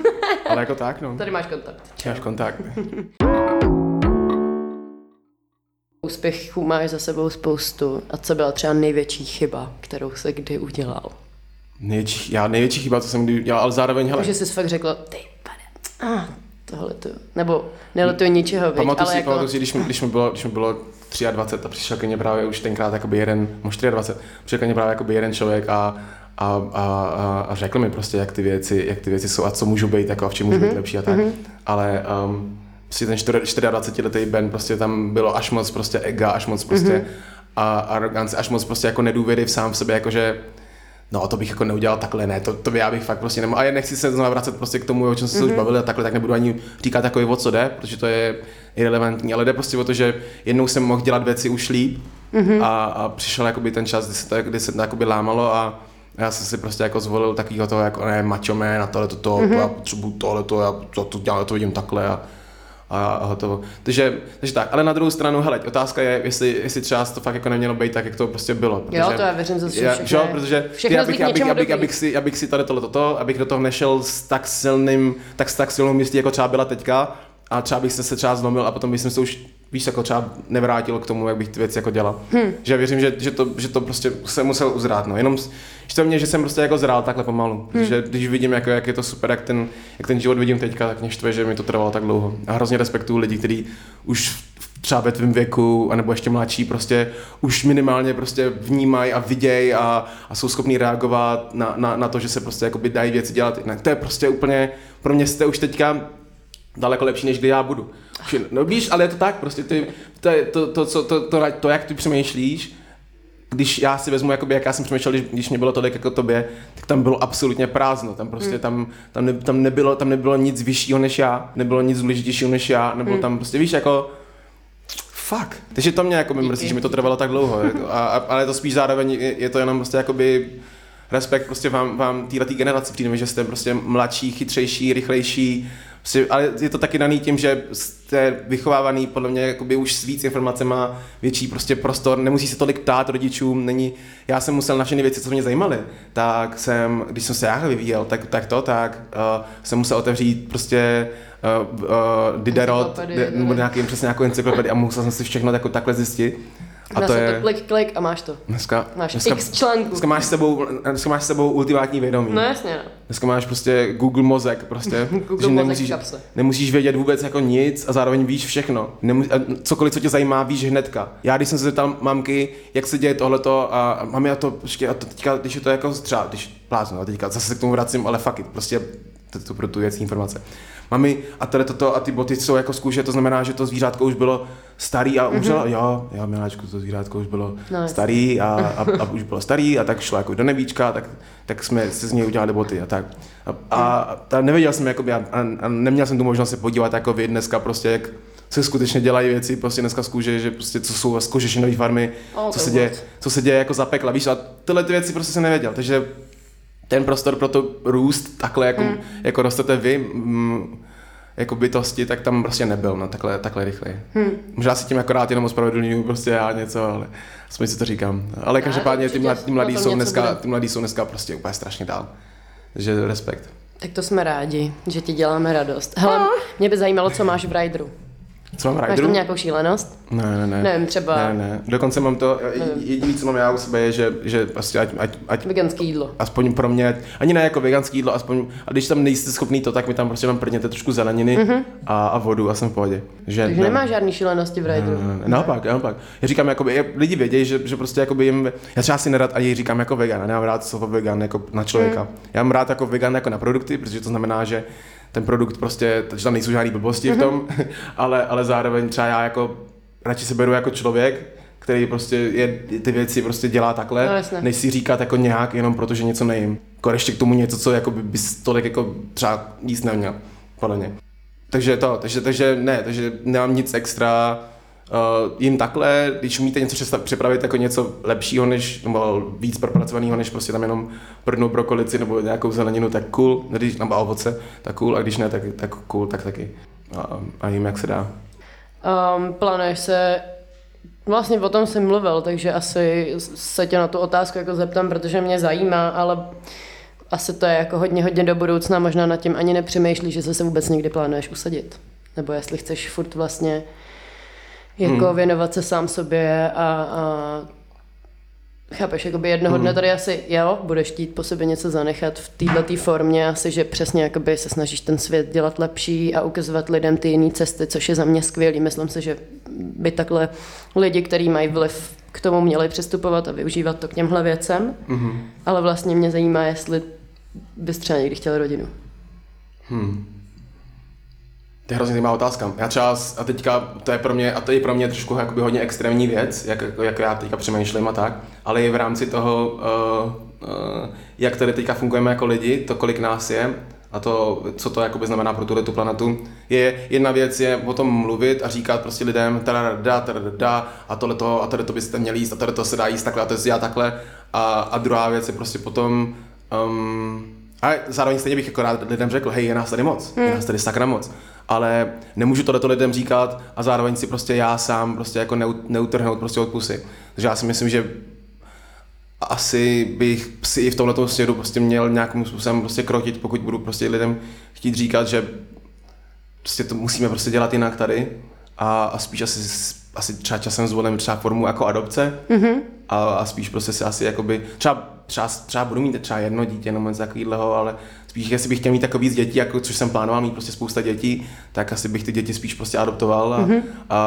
ale jako tak, no, Tady máš kontakt. máš kontakt. Úspěchů máš za sebou spoustu. A co byla třeba největší chyba, kterou se kdy udělal? Největší, já největší chyba, co jsem kdy dělal, ale zároveň, hele, Že jsi fakt řekl, ty pane, ah, tohle to, nebo nelituji ničeho, viď, Pamatuju ale si, jako, pamatuju si, když mi, když mi bylo, když mi bylo 23 a přišel ke mně právě už tenkrát jakoby jeden, možná 24, přišel ke mně právě jakoby jeden člověk a, a, a, a, řekl mi prostě, jak ty věci, jak ty věci jsou a co můžu být, jako a v čem můžu Mhm. být lepší a tak. Ale um, prostě ten 24 letý Ben, prostě tam bylo až moc prostě ega, až moc prostě Mhm. a arogance, až moc prostě jako nedůvěry v sám v sobě, jakože No, to bych jako neudělal takhle, ne, to, to by já bych fakt prostě nemohl. A já nechci se znovu vracet prostě k tomu, o čem jsme se Mhm. už bavili a takhle, tak nebudu ani říkat takový, o co jde, protože to je irrelevantní, ale jde prostě o to, že jednou jsem mohl dělat věci už líp Mhm. a, a, přišel jakoby ten čas, kdy se to, kdy se to jakoby lámalo a já jsem si prostě jako zvolil takovýho toho, jako ne, macho man, a tohle to, to, Mhm. to já potřebuju tohle to, já to, to, dělám, to vidím takhle a, a, a hotovo. Takže, takže tak, ale na druhou stranu, hele, otázka je, jestli, jestli třeba to fakt jako nemělo být tak, jak to prostě bylo. Jo, to já věřím zase, všechno jo, protože všechno ty, abych, abych, abych, abych, si, abych si tady tohle toto, abych do toho nešel s tak silným, tak s tak silnou místí, jako třeba byla teďka, a třeba bych se, se třeba zlomil a potom bych se už víš, jako třeba nevrátil k tomu, jak bych ty věci jako dělal. Hmm. Že já věřím, že, že, to, že to prostě jsem musel uzrát, no. Jenom že to mě, že jsem prostě jako zrál takhle pomalu. Hmm. Protože když vidím, jako, jak je to super, jak ten, jak ten život vidím teďka, tak mě štve, že mi to trvalo tak dlouho. A hrozně respektuju lidi, kteří už třeba ve tvém věku, anebo ještě mladší, prostě už minimálně prostě vnímají a vidějí a, a jsou schopní reagovat na, na, na, to, že se prostě jakoby dají věci dělat jinak. To je prostě úplně, pro mě jste už teďka daleko lepší, než kdy já budu. No víš, ale je to tak, prostě ty, to, to, to, co- to, to, to, jak ty přemýšlíš, když já si vezmu, jakoby, jak já jsem přemýšlel, když, když mě bylo tolik jako tobě, tak tam bylo absolutně prázdno. Tam prostě, tam, tam, ne, tam, nebylo, tam nebylo nic vyššího než já, nebylo nic důležitějšího než já, nebylo tam prostě, víš, jako Fuck. Takže to mě jako mi mrzí, že mi to trvalo tak dlouho. jako, A, a, ale to spíš zároveň je, je to jenom prostě jakoby respekt prostě vám, vám této generaci přijde, že jste prostě mladší, chytřejší, rychlejší, prostě, ale je to taky daný tím, že jste vychovávaný podle mě jakoby už s víc informacema, větší prostě prostor, nemusí se tolik ptát rodičům, není, já jsem musel na všechny věci, co mě zajímaly, tak jsem, když jsem se já vyvíjel, tak, tak to, tak uh, jsem musel otevřít prostě uh, uh, Diderot, nebo ne? nějaký přesně nějakou encyklopedii a musel jsem si všechno jako takhle zjistit. A to to je, klik, klik a máš to. dneska, Máš dneska, x článků. dneska máš s sebou, dneska máš s sebou ultimátní vědomí. No jasně, no. Dneska máš prostě Google mozek, prostě, Google že mozek nemusíš, kapse. nemusíš vědět vůbec jako nic a zároveň víš všechno. Nemus, a cokoliv, co tě zajímá, víš hnedka. Já když jsem se zeptal mamky, jak se děje tohleto a a mami a to, počkej, a to teďka, když je to jako třeba, když pláznu, a teďka zase se k tomu vracím, ale fuck it, prostě to, to pro tu věc informace. Mami, a tady toto a ty boty jsou jako z kůže, to znamená, že to zvířátko už bylo starý a umřelo. Mm-hmm. Jo, jo, miláčku, to zvířátko už bylo No, starý a, a, a, už bylo starý a tak šlo jako do nebíčka, tak, tak jsme se z něj udělali boty a tak. A, a, a nevěděl jsem, jakoby, a, a, neměl jsem tu možnost se podívat jako vy dneska prostě, jak se skutečně dělají věci prostě dneska z kůže, že prostě co jsou z kožešinové farmy, O, co se děje, co se děje jako za pekla, víš, a tyhle ty věci prostě jsem nevěděl, takže ten prostor pro to růst takhle, jako, hmm. jako rostete vy, mm, jako bytosti, tak tam prostě nebyl, no, takhle, takhle rychle. Hmm. Možná si tím akorát jenom ospravedlňuju prostě já něco, ale aspoň si to říkám. Ale každopádně ty, mladí, ty, mladí jsou dneska, ty mladí jsou dneska prostě úplně strašně dál. Takže respekt. Tak to jsme rádi, že ti děláme radost. Hele, no. mě by zajímalo, co máš v Rideru. Co mám Máš tam nějakou šílenost? Ne, ne, ne. Nevím, třeba... Ne, ne. Dokonce mám to, jediné, co mám já u sebe je, že, že prostě ať, ať, ať... Veganský jídlo. Aspoň pro mě, ani ne jako veganský jídlo, aspoň, a když tam nejste schopný to, tak mi tam prostě tam prdněte trošku zeleniny mm-hmm. a, a, vodu a jsem v pohodě. Že Takže ne, nemáš žádný šílenosti v rajdu. Ne, ne, ne. Naopak, naopak. Já říkám, jakoby, lidi vědějí, že, že prostě jakoby jim, já třeba si nerad ani říkám jako vegan, já nemám rád slovo vegan jako na člověka. Mm. Já mám rád jako vegan jako na produkty, protože to znamená, že ten produkt prostě, že tam nejsou žádné blbosti mm-hmm. v mhm. tom, ale, ale zároveň třeba já jako radši se beru jako člověk, který prostě je, ty věci prostě dělá takhle, no, než si říkat jako nějak jenom proto, že něco nejím. Jako ještě k tomu něco, co jako by bys tolik jako třeba jíst neměl, podle mě. Takže to, takže, takže ne, takže nemám nic extra, uh, jim takhle, když umíte něco připravit jako něco lepšího, než, nebo víc propracovaného, než prostě tam jenom prdnou brokolici nebo nějakou zeleninu, tak cool, když, nebo ovoce, tak cool, a když ne, tak, tak cool, tak taky. A, a jim, jak se dá. Um, plánuješ se Vlastně o tom jsem mluvil, takže asi se tě na tu otázku jako zeptám, protože mě zajímá, ale asi to je jako hodně, hodně do budoucna, možná nad tím ani nepřemýšlíš, že se se vůbec někdy plánuješ usadit. Nebo jestli chceš furt vlastně jako hmm. věnovat se sám sobě a, a Chápeš, jakoby jednoho hmm. dne tady asi, jo, budeš chtít po sobě něco zanechat v této formě, asi, že přesně jakoby se snažíš ten svět dělat lepší a ukazovat lidem ty jiné cesty, což je za mě skvělý. Myslím si, že by takhle lidi, kteří mají vliv k tomu, měli přistupovat a využívat to k těmhle věcem. Hmm. Ale vlastně mě zajímá, jestli bys třeba někdy chtěl rodinu. Hmm. To je hrozně zajímavá otázka. Já třeba, a teďka, to je pro mě, a to je pro mě trošku jakoby hodně extrémní věc, jak, jak já teďka přemýšlím a tak, ale i v rámci toho, uh, uh, jak tady teďka fungujeme jako lidi, to kolik nás je, a to, co to jakoby znamená pro tuhle tu planetu, je jedna věc je o tom mluvit a říkat prostě lidem tada, tada, a tohle to, a tohle to byste měli jíst, a tohle to se dá jíst takhle, a to je takhle. A, a druhá věc je prostě potom um, a zároveň stejně bych jako rád lidem řekl, hej, je nás tady moc, hmm. je nás tady sakra moc ale nemůžu tohleto lidem říkat a zároveň si prostě já sám prostě jako neutrhnout prostě od pusy. Takže já si myslím, že asi bych si i v tomto směru prostě měl nějakým způsobem prostě krotit, pokud budu prostě lidem chtít říkat, že prostě to musíme prostě dělat jinak tady a, a spíš asi, asi třeba časem zvolím třeba formu jako adopce mm-hmm. a, a spíš prostě si asi jakoby, třeba, třeba, třeba budu mít třeba jedno dítě nebo něco takového, ale spíš jestli bych chtěl mít takový víc dětí, jako což jsem plánoval mít prostě spousta dětí, tak asi bych ty děti spíš prostě adoptoval a, mm-hmm. a,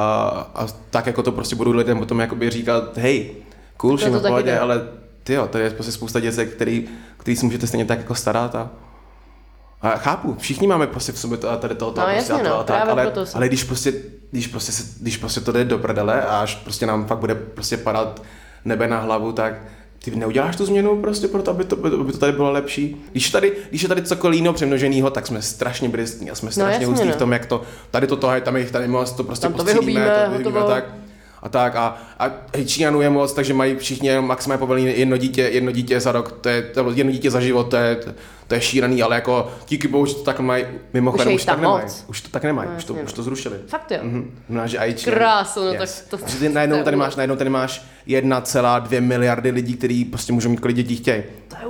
a, tak jako to prostě budu lidem potom jakoby říkat, hej, cool, všechno v pohodě, ale ty jo, to je prostě spousta děcek, který, který si můžete stejně tak jako starat a, a chápu, všichni máme prostě v sobě to a tady to, to, no, prostě jasně, a to no, a tak, ale, ale když prostě, když prostě, se, když prostě to jde do prdele a až prostě nám fakt bude prostě padat nebe na hlavu, tak ty neuděláš tu změnu prostě proto, aby to, aby to tady bylo lepší. Když, tady, když je tady cokoliv jiného přemnoženého, tak jsme strašně bristní a jsme no, strašně no, hustí no. v tom, jak to, tady to tohle, tam je tady moc, to prostě tam to vyhubíme, to vyhubíme tak a tak a, a Číňanů je moc, takže mají všichni jenom maximálně povolené jedno dítě, jedno dítě za rok, to je, to jedno dítě za život, to je, to je šílený, ale jako díky bohu, že to tak mají, mimochodem už, už tak nemají, už to tak nemají, no, už to, už to zrušili. Fakt jo. Mhm. Znamená, že i Krásu, no yes. tak to, že ty najednou tady máš, najednou tady máš 1,2 miliardy lidí, kteří prostě můžou mít kolik dětí chtějí.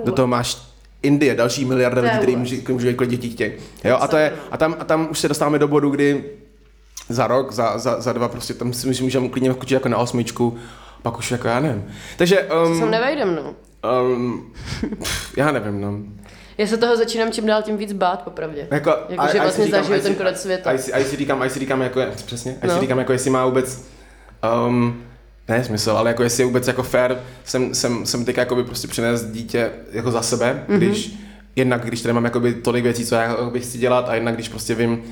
Do toho máš Indie, další miliarda lidí, kteří můžou, můžou mít kolik dětí chtějí. Jo, a, to je, a, tam, a tam už se dostáváme do bodu, kdy za rok, za, za, za dva, prostě tam si myslím, že můžeme klidně skočit jako na osmičku, pak už jako já nevím. Takže... Um, sem nevejdem, no. Um, já nevím, no. Já se toho začínám čím dál tím víc bát, popravdě. Jako, jako že vlastně zažiju ten konec světa. A si říkám, a si říkám, jako, přesně, a no. si říkám, jako jestli má vůbec, um, ne smysl, ale jako jestli je vůbec jako fair, jsem, jsem, jsem teď jakoby prostě přinést dítě jako za sebe, mm-hmm. když jednak když tady mám jakoby tolik věcí, co já bych chci dělat a jednak když prostě vím,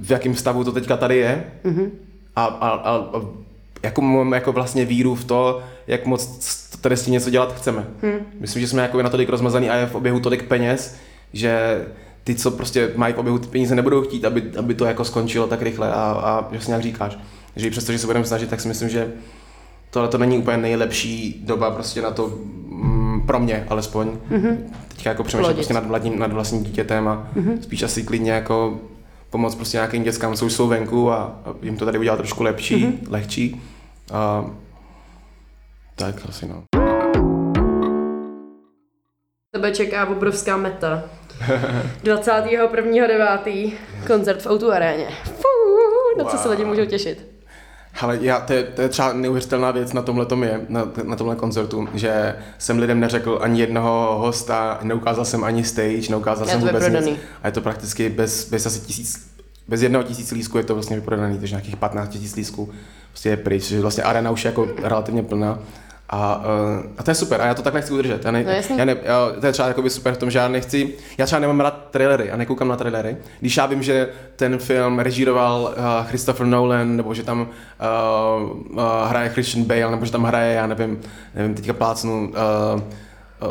v jakém stavu to teďka tady je mm-hmm. a, a, a, a jako mám jako vlastně víru v to, jak moc tady s tím něco dělat chceme. Hmm. Myslím, že jsme jako na tolik rozmazaný a je v oběhu tolik peněz, že ty, co prostě mají v oběhu ty peníze, nebudou chtít, aby, aby to jako skončilo tak rychle a, a že si nějak říkáš. Že i přesto, že se budeme snažit, tak si myslím, že tohle to není úplně nejlepší doba prostě na to mm, pro mě alespoň. Mm-hmm. Teďka jako přemýšlím prostě nad vlastním, nad vlastním dítětem a mm-hmm. spíš asi klidně jako pomoct prostě nějakým dětskám, co už jsou venku a, jim to tady udělat trošku lepší, mm-hmm. lehčí. A, tak asi no. Tebe čeká obrovská meta. 21.9. koncert v Outu aréně. Fuu, na co se lidi můžou těšit. Ale já, to, je, to je třeba neuvěřitelná věc na tomhle je, na, na tomhle koncertu, že jsem lidem neřekl ani jednoho hosta, neukázal jsem ani stage, neukázal Je jsem vůbec nic. A je to prakticky bez, bez asi tisíc, bez jednoho tisíc lísků je to vlastně vyprodaný, takže nějakých 15 tisíc lísků prostě je pryč, že vlastně arena už je jako relativně plná. A, uh, a to je super, a já to tak nechci udržet. Já ne, No já ne, já, to je třeba jakoby super v tom, že já nechci, já třeba nemám rád trailery a nekoukám na trailery. Když já vím, že ten film režíroval uh, Christopher Nolan, nebo že tam uh, uh, hraje Christian Bale, nebo že tam hraje, já nevím, nevím, teďka plácnu, uh,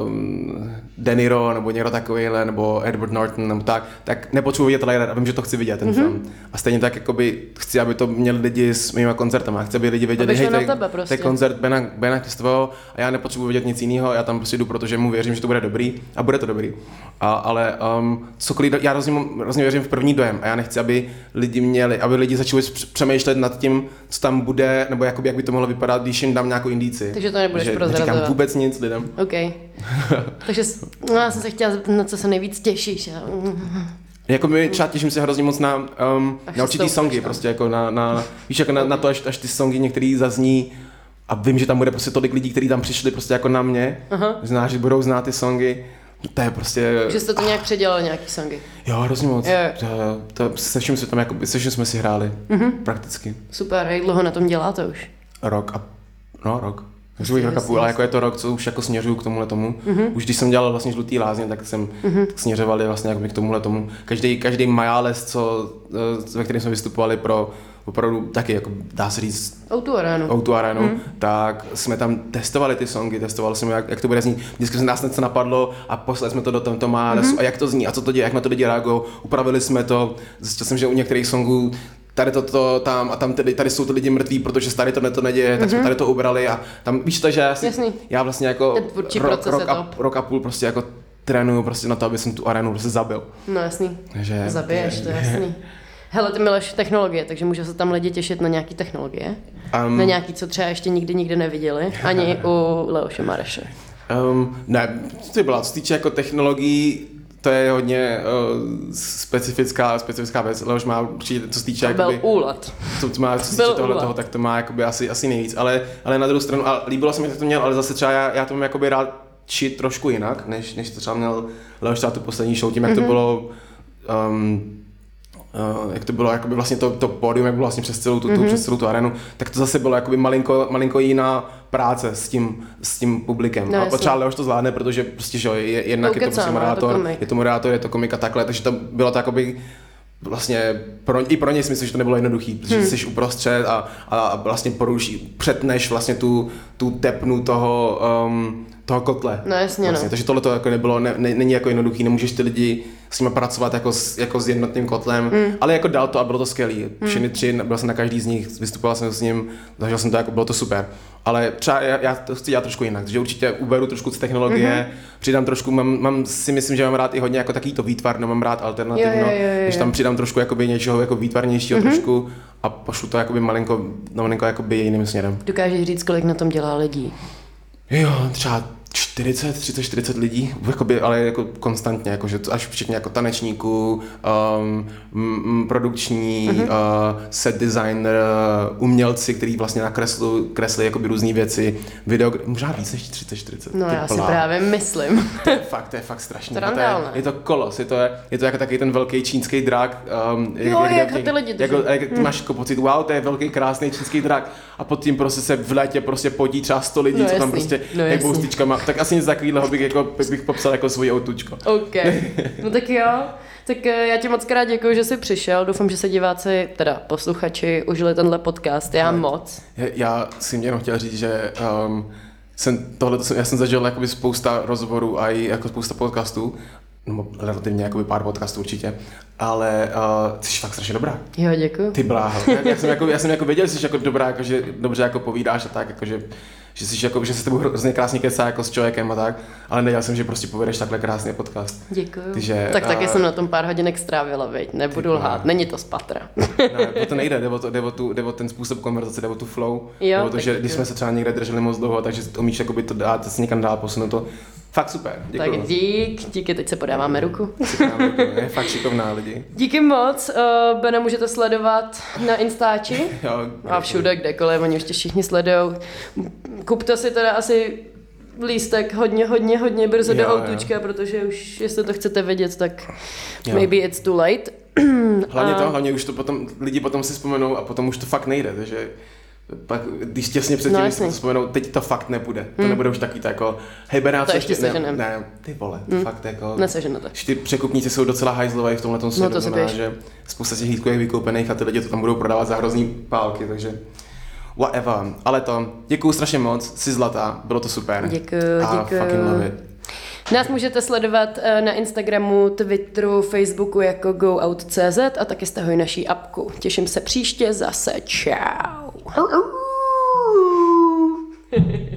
um, De Niro, nebo někdo takovýhle, nebo Edward Norton, nebo tak, tak nepotřebuji vidět trailer a vím, že to chci vidět, ten mm-hmm. film. A stejně tak, jakoby, chci, aby to měli lidi s mýma koncertama. Chci, aby lidi věděli, hej, na to je- prostě. koncert Bena, Bena Kristového a já nepotřebuji vidět nic jiného, já tam prostě jdu, protože mu věřím, že to bude dobrý a bude to dobrý. A, ale um, cokoliv, já hrozně, hrozně věřím v první dojem a já nechci, aby lidi měli, aby lidi začali př- přemýšlet nad tím, co tam bude, nebo jakoby, jak by to mohlo vypadat, když jim dám nějakou indici. Takže to nebudeš že prozrazovat. vůbec nic lidem. OK. Takže no, já jsem se chtěla zeptat, na co se nejvíc těšíš. a- Jako my třeba těším se hrozně moc na, um, Až na určitý songy, prostě jako na, na víš, jako na, na to, až, až ty songy některý zazní a vím, že tam bude prostě tolik lidí, kteří tam přišli prostě jako na mě, Aha. znáš, že budou znát ty songy, to je prostě, Že jste to nějak předělal, nějaký songy. jo, hrozně moc, Jo. to, to, se vším se tam, jako, se vším jsme si hráli, mm-hmm. prakticky, Super, jak dlouho na tom děláte už? rok a, no rok, Můžu Jasně, rok a půl, ale jako je to rok, co už jako směřuju k tomuhle tomu. Mm-hmm. Už když jsem dělal vlastně žlutý lázně, tak jsem mm-hmm. tak směřovali vlastně jako k tomuhle tomu. Každý, každý majáles, co, eh, ve kterém jsme vystupovali pro opravdu taky, jako dá se říct, Outu arénu. O2 Arenu, mm. tak jsme tam testovali ty songy, testovali jsme, jak, jak to bude znít. Vždycky se nás něco napadlo a poslali jsme to do tomto Málesu mm. a jak to zní a co to děje, jak na to lidi reagují. Upravili jsme to, zjistil jsem, že u některých songů tady to, to tam a tam tady, tady jsou ty lidi mrtví, protože tady to, ne, to neděje, tak jsme tady to ubrali a tam víš to, že já, si, Jasný. já vlastně jako rok, rok, je a, rok a půl prostě jako trénuju prostě na to, aby jsem tu arenu prostě zabil. No jasný. Takže, Zabiješ, to je jasný. Hele, ty miluješ technologie, takže můžou se tam lidi těšit na nějaký technologie. Um, Na nějaký, co třeba ještě nikdy nikdy neviděli. Ani u Leoše Mareše. Um, ne, ty byla, co se týče jako technologií, to je hodně uh, specifická, specifická věc. Leoš má určitě, co se týče, To byl jakoby, úlet. co, co má, co se týče tohle toho, tak to má jakoby asi, asi nejvíc. Ale, ale na druhou stranu, a líbilo se mi, jak to měl, ale zase třeba já, já to mám jakoby rád čit trošku jinak, než, než to třeba měl Leoš třeba tu poslední show, tím, jak Mhm. to bylo um, Uh, jak to bylo jakoby vlastně to, to pódium, jak bylo vlastně přes celou tu, mm-hmm. tu, Mhm. přes celou tu arenu, tak to zase bylo jakoby malinko, malinko jiná práce s tím, s tím publikem. No, a jasně. třeba Leoš to zvládne, protože prostě, že jo, je, jednak je to prostě no, je to moderátor, je to moderátor, je to komik a takhle, takže to bylo to jakoby vlastně pro, i pro něj si myslím, že to nebylo jednoduchý, protože hmm. jsi uprostřed a, a, a vlastně poruší, přetneš vlastně tu, tu tepnu toho, um, toho kotle. No jasně, vlastně. no. Takže tohle to jako nebylo, ne, ne, není jako jednoduchý, nemůžeš ty lidi s nimi pracovat jako s, jako s jednotným kotlem, mm. ale jako dal to a bylo to skvělý. Všechny tři, byl jsem na každý z nich, vystupoval jsem s ním, zažil jsem to, jako bylo to super. Ale třeba já, já to chci dělat trošku jinak, takže určitě uberu trošku z technologie, mm-hmm. přidám trošku, mám, mám, si myslím, že mám rád i hodně jako takový to výtvar, nemám rád alternativno, Jo, jo, jo, jo, když tam přidám trošku jakoby něčeho jako výtvarnějšího mm-hmm. trošku a pošlu to jakoby malinko, malinko jakoby jiným směrem. Dokážeš říct, kolik na tom dělá lidí? Jo, třeba 40, 30, 40 lidí, jakoby, ale jako konstantně, jako, že to až včetně jako tanečníků, um, m, produkční, mm-hmm. uh, set designer, uh, umělci, kteří vlastně nakreslu, kreslí jakoby různé věci, video, možná víc než 30, 40. No já si plá. právě myslím. To je fakt, to je fakt strašný. To to, je, je to kolos, je to, je to jako takový ten velký čínský drak. Um, Jo, jak ho ty lidi jako, jak, ty máš jako pocit, wow, to je velký krásný čínský drak a pod tím prostě se v létě prostě podí třeba 100 lidí, No co tam jasný, prostě no jak. Boustičkama. Tak asi nic takového bych, jako, bych popsal jako svoji outučko. OK. No tak jo. Tak eh, já ti moc krát děkuji, že jsi přišel. Doufám, že se diváci, teda posluchači, užili tenhle podcast. Já moc. Já, jsem jenom chtěl říct, že um, jsem tohle, já jsem zažil jakoby spousta rozhovorů a i jako spousta podcastů, nebo relativně jakoby pár podcastů určitě, ale uh, jsi fakt strašně dobrá. Jo, děkuji. Ty bláho. Já, já, jsem jako, já jsem jako věděl, že jsi jako dobrá, jako, že dobře jako povídáš a tak, jako, že, že, jsi, jako, že se s tebou hrozně krásně kecá jako s člověkem a tak, ale nedělal jsem, že prostě povedeš takhle krásný podcast. Děkuju. Takže, tak taky a- jsem na tom pár hodinek strávila, viď? Nebudu lhát, není to z patra. Ne, to nejde, jde o, to, jde, o tu, jde o ten způsob konverzace, jde o tu flow, Jo, jde o to, že když jsme se třeba někde drželi moc dlouho, takže umíš jakoby to dát, se někam dál posunout to. Fakt super, děkuji. tak dík, díky, teď se podáváme ruku. Je fakt šikovná lidi. Díky moc, uh, Bena můžete sledovat na Instači Jo, a všude, kdekoliv, oni ještě všichni sledujou. Kupte si teda asi lístek hodně, hodně, hodně brzo do Jo, jo. autučka, protože už, jestli to chcete vědět, tak Jo. maybe it's too late. Hlavně A- to, hlavně už to potom, lidi potom si vzpomenou a potom už to fakt nejde, takže pak, když těsně předtím No, jasně. to teď to fakt nepůjde. To nebude už takový to jako, hej Bená, co ještě ne, seženem. ne, ty vole, to fakt jako... Neseženete. Že ty překupníci jsou docela hajzlové v tomhle světu, No, to znamená, že spousta těch hlídků je vykoupených a ty lidi to tam budou prodávat za hrozný pálky, takže whatever. Ale to, děkuju strašně moc, jsi zlatá, bylo to super. Děkuju, a děkuju. fucking love it. Nás můžete sledovat eh, na Instagramu, Twitteru, Facebooku jako goout.cz a taky stahuj naší apku. Těším se příště zase. Oh, ooh.